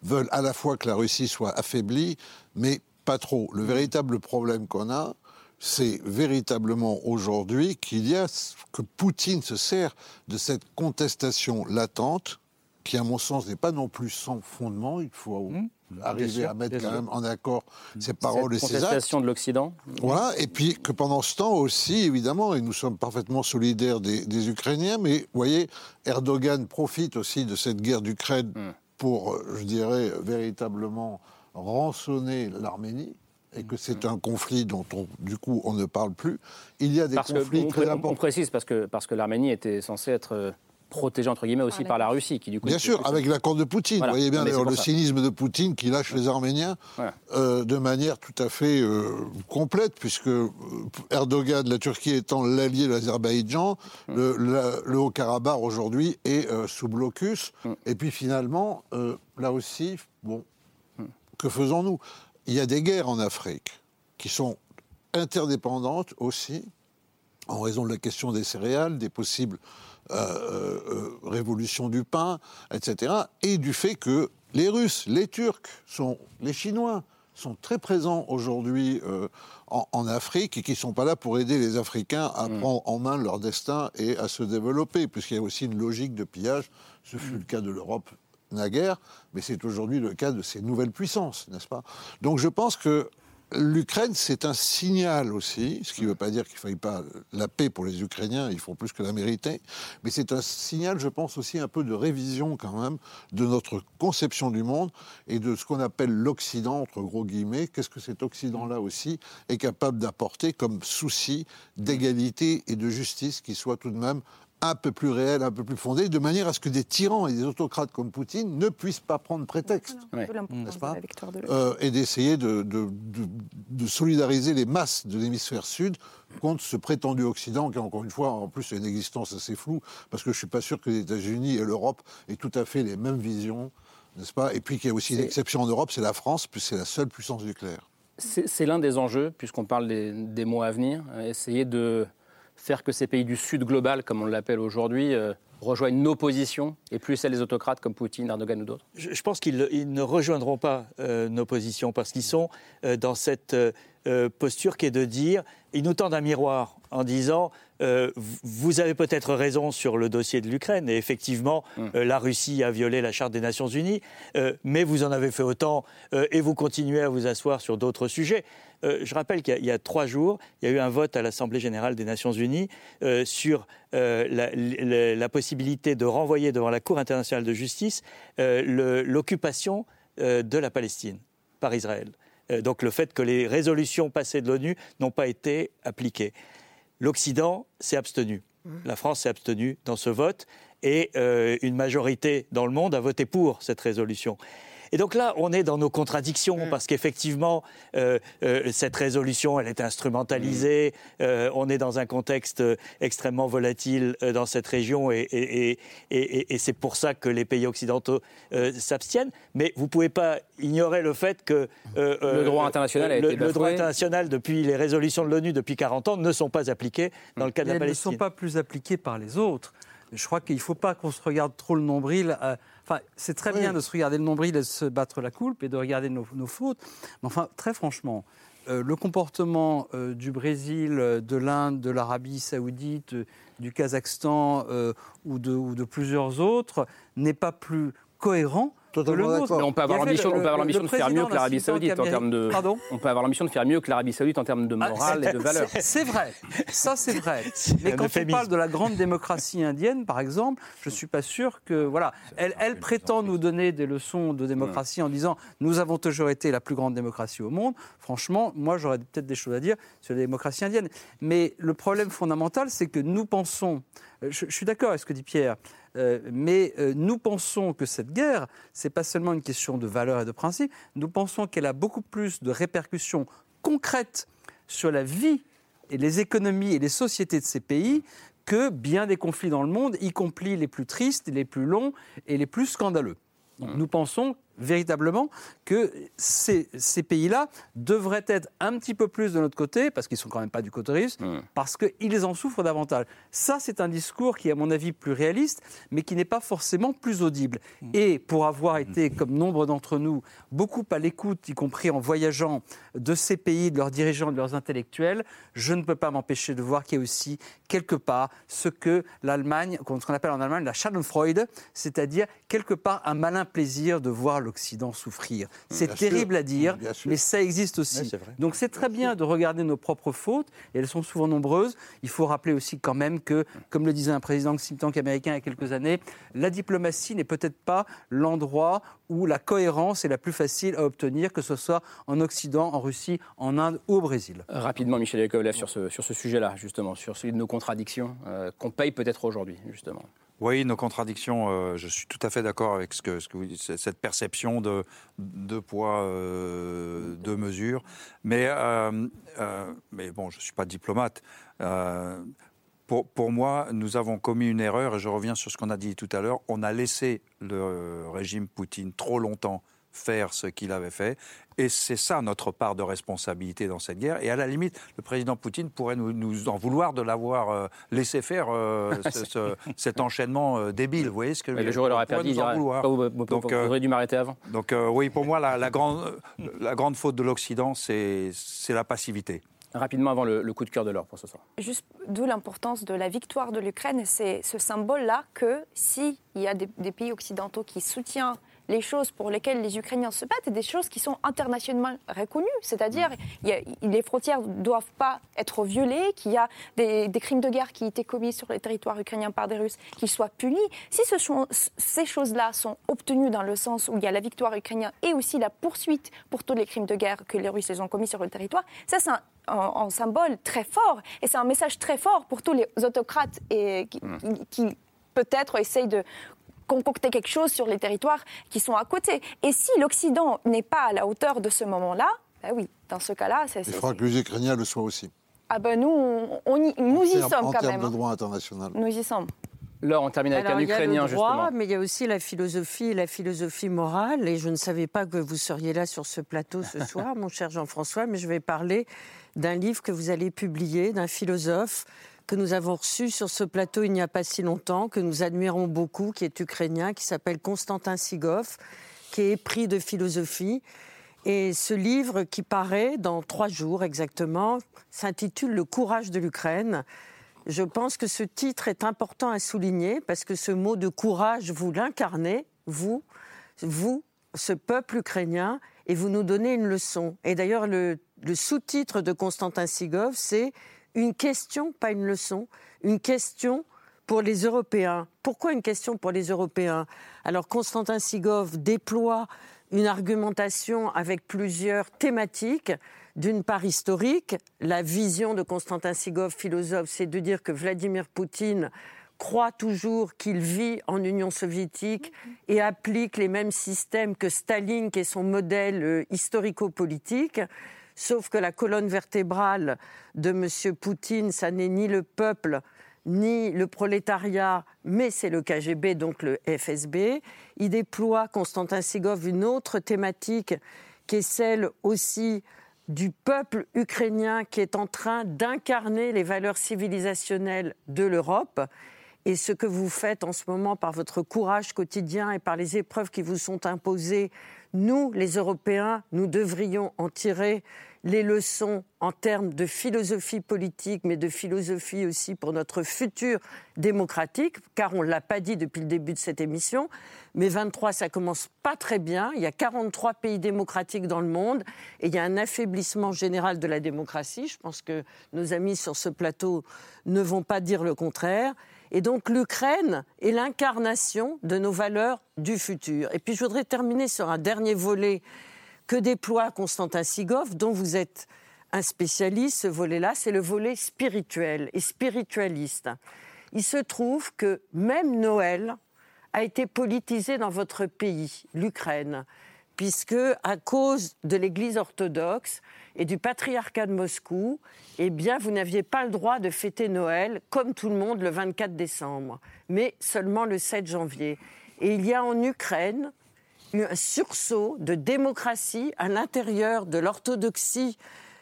veulent à la fois que la Russie soit affaiblie, mais pas trop. Le véritable problème qu'on a, c'est véritablement aujourd'hui qu'il y a que Poutine se sert de cette contestation latente, qui à mon sens n'est pas non plus sans fondement. Il faut mmh. arriver à mettre quand même en accord ses paroles et ses actes. contestation de l'Occident. Voilà, et puis que pendant ce temps aussi, évidemment, et nous sommes parfaitement solidaires des, Ukrainiens, mais vous voyez, Erdogan profite aussi de cette guerre d'Ukraine mmh. pour, je dirais, véritablement rançonner l'Arménie et que c'est un conflit dont on, du coup on ne parle plus. Il y a des conflits très importants. On précise parce que, parce que l'Arménie était censée être euh, protégée entre guillemets aussi par la Russie, qui du coup. Bien sûr, avec l'accord de Poutine. Vous voyez bien le cynisme de Poutine qui lâche les Arméniens euh, de manière tout à fait euh, complète, puisque Erdogan, la Turquie étant l'allié de l'Azerbaïdjan, mm. le, Haut-Karabakh aujourd'hui est sous blocus. Mm. Et puis finalement, là aussi, bon, que faisons-nous? Il y a des guerres en Afrique qui sont interdépendantes aussi, en raison de la question des céréales, des possibles euh, euh, révolutions du pain, etc., et du fait que les Russes, les Turcs, sont, les Chinois sont très présents aujourd'hui euh, en, Afrique et qui ne sont pas là pour aider les Africains à mm. prendre en main leur destin et à se développer, puisqu'il y a aussi une logique de pillage. Ce fut le cas de l'Europe naguère, mais c'est aujourd'hui le cas de ces nouvelles puissances, n'est-ce pas? Donc je pense que l'Ukraine, c'est un signal aussi, ce qui ne veut pas dire qu'il ne faille pas la paix pour les Ukrainiens, ils font plus que la mériter, mais c'est un signal, je pense, aussi un peu de révision quand même de notre conception du monde et de ce qu'on appelle l'Occident, entre gros guillemets. Qu'est-ce que cet Occident-là aussi est capable d'apporter comme souci d'égalité et de justice qui soit tout de même un peu plus réel, un peu plus fondé, de manière à ce que des tyrans et des autocrates comme Poutine ne puissent pas prendre prétexte, euh, Et d'essayer de, de, solidariser les masses de l'hémisphère sud contre ce prétendu Occident qui, encore une fois, en plus, a une existence assez floue, parce que je ne suis pas sûr que les États-Unis et l'Europe aient tout à fait les mêmes visions, n'est-ce pas? Et puis qu'il y a aussi une exception en Europe, c'est la France, puis c'est la seule puissance nucléaire. C'est l'un des enjeux, puisqu'on parle des, des mois à venir, essayer de faire que ces pays du Sud global, comme on l'appelle aujourd'hui, euh, rejoignent nos positions et plus celles des autocrates comme Poutine, Erdogan ou d'autres. Je, pense qu'ils ne rejoindront pas euh, nos positions parce qu'ils sont euh, dans cette posture qui est de dire, ils nous tendent un miroir en disant vous avez peut-être raison sur le dossier de l'Ukraine, et effectivement, mm. la Russie a violé la Charte des Nations Unies, mais vous en avez fait autant, et vous continuez à vous asseoir sur d'autres sujets. Euh, je rappelle qu'il y, a trois jours, il y a eu un vote à l'Assemblée générale des Nations unies euh, sur euh, la, possibilité de renvoyer devant la Cour internationale de justice l'occupation de la Palestine par Israël. donc le fait que les résolutions passées de l'ONU n'ont pas été appliquées. L'Occident s'est abstenu. Mmh. La France s'est abstenue dans ce vote et une majorité dans le monde a voté pour cette résolution. Et donc là, on est dans nos contradictions, mm. parce qu'effectivement, euh, euh, cette résolution, elle est instrumentalisée, mm. euh, on est dans un contexte extrêmement volatile dans cette région, et, c'est pour ça que les pays occidentaux s'abstiennent. Mais vous ne pouvez pas ignorer le fait que le droit international a été le, le droit international, depuis les résolutions de l'ONU depuis 40 ans, ne sont pas appliquées dans le cas de la Palestine. Elles ne sont pas plus appliquées par les autres. Je crois qu'il ne faut pas qu'on se regarde trop le nombril. Enfin, c'est très bien de se regarder le nombril et de se battre la coulpe et de regarder nos, fautes. Mais enfin, très franchement, euh, le comportement euh, du Brésil, euh, de l'Inde, de l'Arabie saoudite, du Kazakhstan ou de, ou, de, plusieurs autres n'est pas plus cohérent on peut avoir l'ambition de faire mieux que l'Arabie Saoudite en termes de. Pardon on peut avoir l'ambition de faire mieux que l'Arabie Saoudite en termes de ah, morale et de valeurs. C'est vrai, ça c'est vrai. Mais quand on parle de la grande démocratie indienne, par exemple, je ne suis pas sûr que voilà, elle, elle prétend nous donner des leçons de démocratie en disant nous avons toujours été la plus grande démocratie au monde. Franchement, moi j'aurais peut-être des choses à dire sur la démocratie indienne. Mais le problème fondamental, c'est que nous pensons. Je, je suis d'accord avec ce que dit Pierre. Euh, mais euh, nous pensons que cette guerre, ce n'est pas seulement une question de valeur et de principe, nous pensons qu'elle a beaucoup plus de répercussions concrètes sur la vie et les économies et les sociétés de ces pays que bien des conflits dans le monde, y compris les plus tristes, les plus longs et les plus scandaleux. Mmh. nous pensons véritablement que ces, pays-là devraient être un petit peu plus de notre côté, parce qu'ils ne sont quand même pas du côté russe, mmh. parce qu'ils en souffrent davantage. Ça, c'est un discours qui est, à mon avis, plus réaliste, mais qui n'est pas forcément plus audible. Mmh. Et pour avoir été, comme nombre d'entre nous, beaucoup à l'écoute, y compris en voyageant, de ces pays, de leurs dirigeants, de leurs intellectuels, je ne peux pas m'empêcher de voir qu'il y a aussi, quelque part, ce que l'Allemagne, ce qu'on appelle en Allemagne la Schadenfreude, c'est-à-dire, quelque part, un malin plaisir de voir l'Occident souffrir. C'est terrible à dire, mais ça existe aussi. Donc c'est très bien de regarder nos propres fautes, et elles sont souvent nombreuses. Il faut rappeler aussi quand même que, comme le disait un président think tank américain il y a quelques années, la diplomatie n'est peut-être pas l'endroit où la cohérence est la plus facile à obtenir, que ce soit en Occident, en Russie, en Inde ou au Brésil. Rapidement, Michel Yakovlev, sur ce, sur ce sujet-là, justement, sur celui de nos contradictions, euh, qu'on paye peut-être aujourd'hui, justement. Oui, nos contradictions, euh, je suis tout à fait d'accord avec ce que, ce que vous dites, cette perception de deux poids, euh, deux mesures. Mais, euh, mais bon, je ne suis pas diplomate. Pour, pour, moi, nous avons commis une erreur, et je reviens sur ce qu'on a dit tout à l'heure. On a laissé le régime Poutine trop longtemps faire ce qu'il avait fait. Et c'est ça notre part de responsabilité dans cette guerre. Et à la limite, le président Poutine pourrait nous, en vouloir de l'avoir euh, laissé faire euh, cet enchaînement euh, débile. Vous voyez ce que je Le jour où il aurait perdu, il dirait, vous, donc, auriez dû m'arrêter avant. Donc oui, pour moi, la, grande, la grande faute de l'Occident, c'est la passivité. Rapidement avant le, coup de cœur de l'or pour ce soir. Juste d'où l'importance de la victoire de l'Ukraine, c'est ce symbole-là que s'il y a des, des pays occidentaux qui soutiennent les choses pour lesquelles les Ukrainiens se battent, des choses qui sont internationalement reconnues. C'est-à-dire, les frontières ne doivent pas être violées, qu'il y a des, crimes de guerre qui étaient commis sur le territoire ukrainien par des Russes, qu'ils soient punis. Si ce, ces choses-là sont obtenues dans le sens où il y a la victoire ukrainienne et aussi la poursuite pour tous les crimes de guerre que les Russes ont commis sur le territoire, ça c'est un, symbole très fort et c'est un message très fort pour tous les autocrates et qui, qui peut-être essayent de concocter quelque chose sur les territoires qui sont à côté. Et si l'Occident n'est pas à la hauteur de ce moment-là, ben oui, dans ce cas-là, c'est. Il faudra que les Ukrainiens le soient aussi. Ah ben nous, on, nous y sommes quand même. En termes de droit international. Nous y sommes. Là, on termine avec un Ukrainien, il y a le droit, Mais il y a aussi la philosophie et la philosophie morale. Et je ne savais pas que vous seriez là sur ce plateau ce soir, mon cher Jean-François, mais je vais parler d'un livre que vous allez publier, d'un philosophe que nous avons reçu sur ce plateau il n'y a pas si longtemps, que nous admirons beaucoup, qui est ukrainien, qui s'appelle Constantin Sigov, qui est épris de philosophie. Et ce livre, qui paraît dans trois jours exactement, s'intitule Le courage de l'Ukraine. Je pense que ce titre est important à souligner parce que ce mot de courage, vous l'incarnez, vous, vous, ce peuple ukrainien, et vous nous donnez une leçon. Et d'ailleurs, le, sous-titre de Constantin Sigov, c'est une question, pas une leçon, une question pour les Européens. Pourquoi une question pour les Européens? Alors Constantin Sigov déploie une argumentation avec plusieurs thématiques. D'une part historique, la vision de Constantin Sigov, philosophe, c'est de dire que Vladimir Poutine croit toujours qu'il vit en Union soviétique et applique les mêmes systèmes que Staline, qui est son modèle euh, historico-politique. Sauf que la colonne vertébrale de M. Poutine, ça n'est ni le peuple, ni le prolétariat, mais c'est le KGB, donc le FSB. Il déploie, Constantin Sigov, une autre thématique qui est celle aussi du peuple ukrainien qui est en train d'incarner les valeurs civilisationnelles de l'Europe. Et ce que vous faites en ce moment par votre courage quotidien et par les épreuves qui vous sont imposées nous, les Européens, nous devrions en tirer les leçons en termes de philosophie politique, mais de philosophie aussi pour notre futur démocratique, car on ne l'a pas dit depuis le début de cette émission, mais 23, ça commence pas très bien. Il y a 43 pays démocratiques dans le monde et il y a un affaiblissement général de la démocratie. Je pense que nos amis sur ce plateau ne vont pas dire le contraire. Et donc l'Ukraine est l'incarnation de nos valeurs du futur. Et puis je voudrais terminer sur un dernier volet que déploie Constantin Sigov, dont vous êtes un spécialiste, ce volet-là, c'est le volet spirituel et spiritualiste. Il se trouve que même Noël a été politisé dans votre pays, l'Ukraine, puisque à cause de l'Église orthodoxe, et du patriarcat de Moscou, eh bien, vous n'aviez pas le droit de fêter Noël comme tout le monde le 24 décembre, mais seulement le 7 janvier. Et il y a en Ukraine un sursaut de démocratie à l'intérieur de l'orthodoxie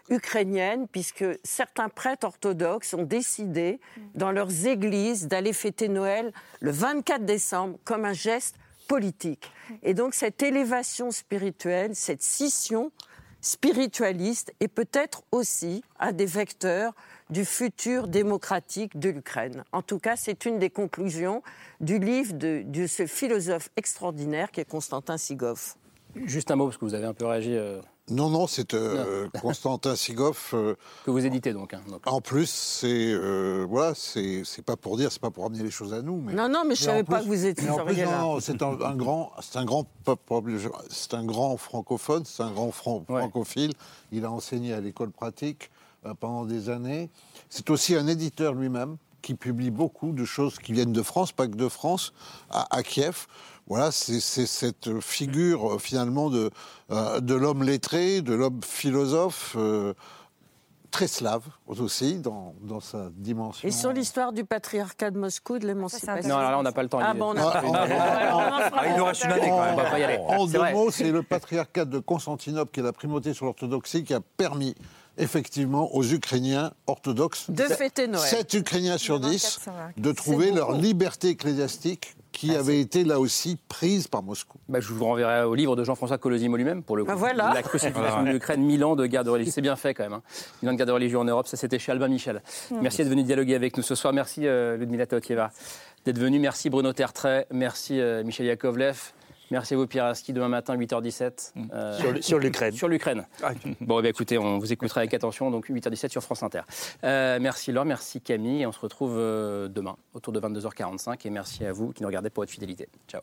ukrainienne, puisque certains prêtres orthodoxes ont décidé dans leurs églises d'aller fêter Noël le 24 décembre comme un geste politique. Et donc cette élévation spirituelle, cette scission spiritualiste et peut-être aussi un des vecteurs du futur démocratique de l'Ukraine. En tout cas, c'est une des conclusions du livre de, ce philosophe extraordinaire qui est Constantin Sigov. Juste un mot, parce que vous avez un peu réagi. Euh, non, non, c'est euh, Constantin Sigov. Euh, que vous éditez donc, hein, En plus, c'est euh, voilà, c'est pas pour dire, c'est pas pour amener les choses à nous. Mais, non, non, mais je savais pas que vous étiez. c'est un, grand, c'est un grand c'est un grand francophone, c'est un grand francophile. Il a enseigné à l'école pratique pendant des années. C'est aussi un éditeur lui-même qui publie beaucoup de choses qui viennent de France, pas que de France, à Kiev voilà, c'est cette figure euh, finalement de, euh, de l'homme lettré, de l'homme philosophe. Euh, très slave aussi dans, dans, sa dimension. Et sur l'histoire du patriarcat de Moscou, de l'émancipation Non, alors là, on n'a pas le temps. Ah bon, on pas... ah, il nous reste une année quand même. On va pas y aller. En deux mots, c'est le patriarcat de Constantinople qui est la primauté sur l'orthodoxie qui a permis effectivement aux Ukrainiens orthodoxes, de fêter Noël. 7 Ukrainiens sur 10, de trouver leur liberté ecclésiastique qui ah, avait été là aussi prise par Moscou. Bah, je vous renverrai au livre de Jean-François Colosimo lui-même, pour le coup. Bah, la crucifixion de l'Ukraine, mille ans de guerre de religion. C'est bien fait quand même. Hein. Mille ans de guerre de religion en Europe, ça c'était chez Albin Michel. Merci d'être venu dialoguer avec nous ce soir. Merci euh, Ludmila Taotieva d'être venu. Merci Bruno Tertrais. Merci euh, Michel Yakovlev. Merci à vous, Pierre Aski. Demain matin, 8h17. Mm. Euh, sur l'Ukraine. Sur l'Ukraine. Ah, bon, eh écoutez, on vous écoutera avec attention. Donc, 8h17 sur France Inter. Euh, merci Laure, merci Camille. on se retrouve euh, demain, autour de 22h45. Et merci à vous qui nous regardez pour votre fidélité. Ciao.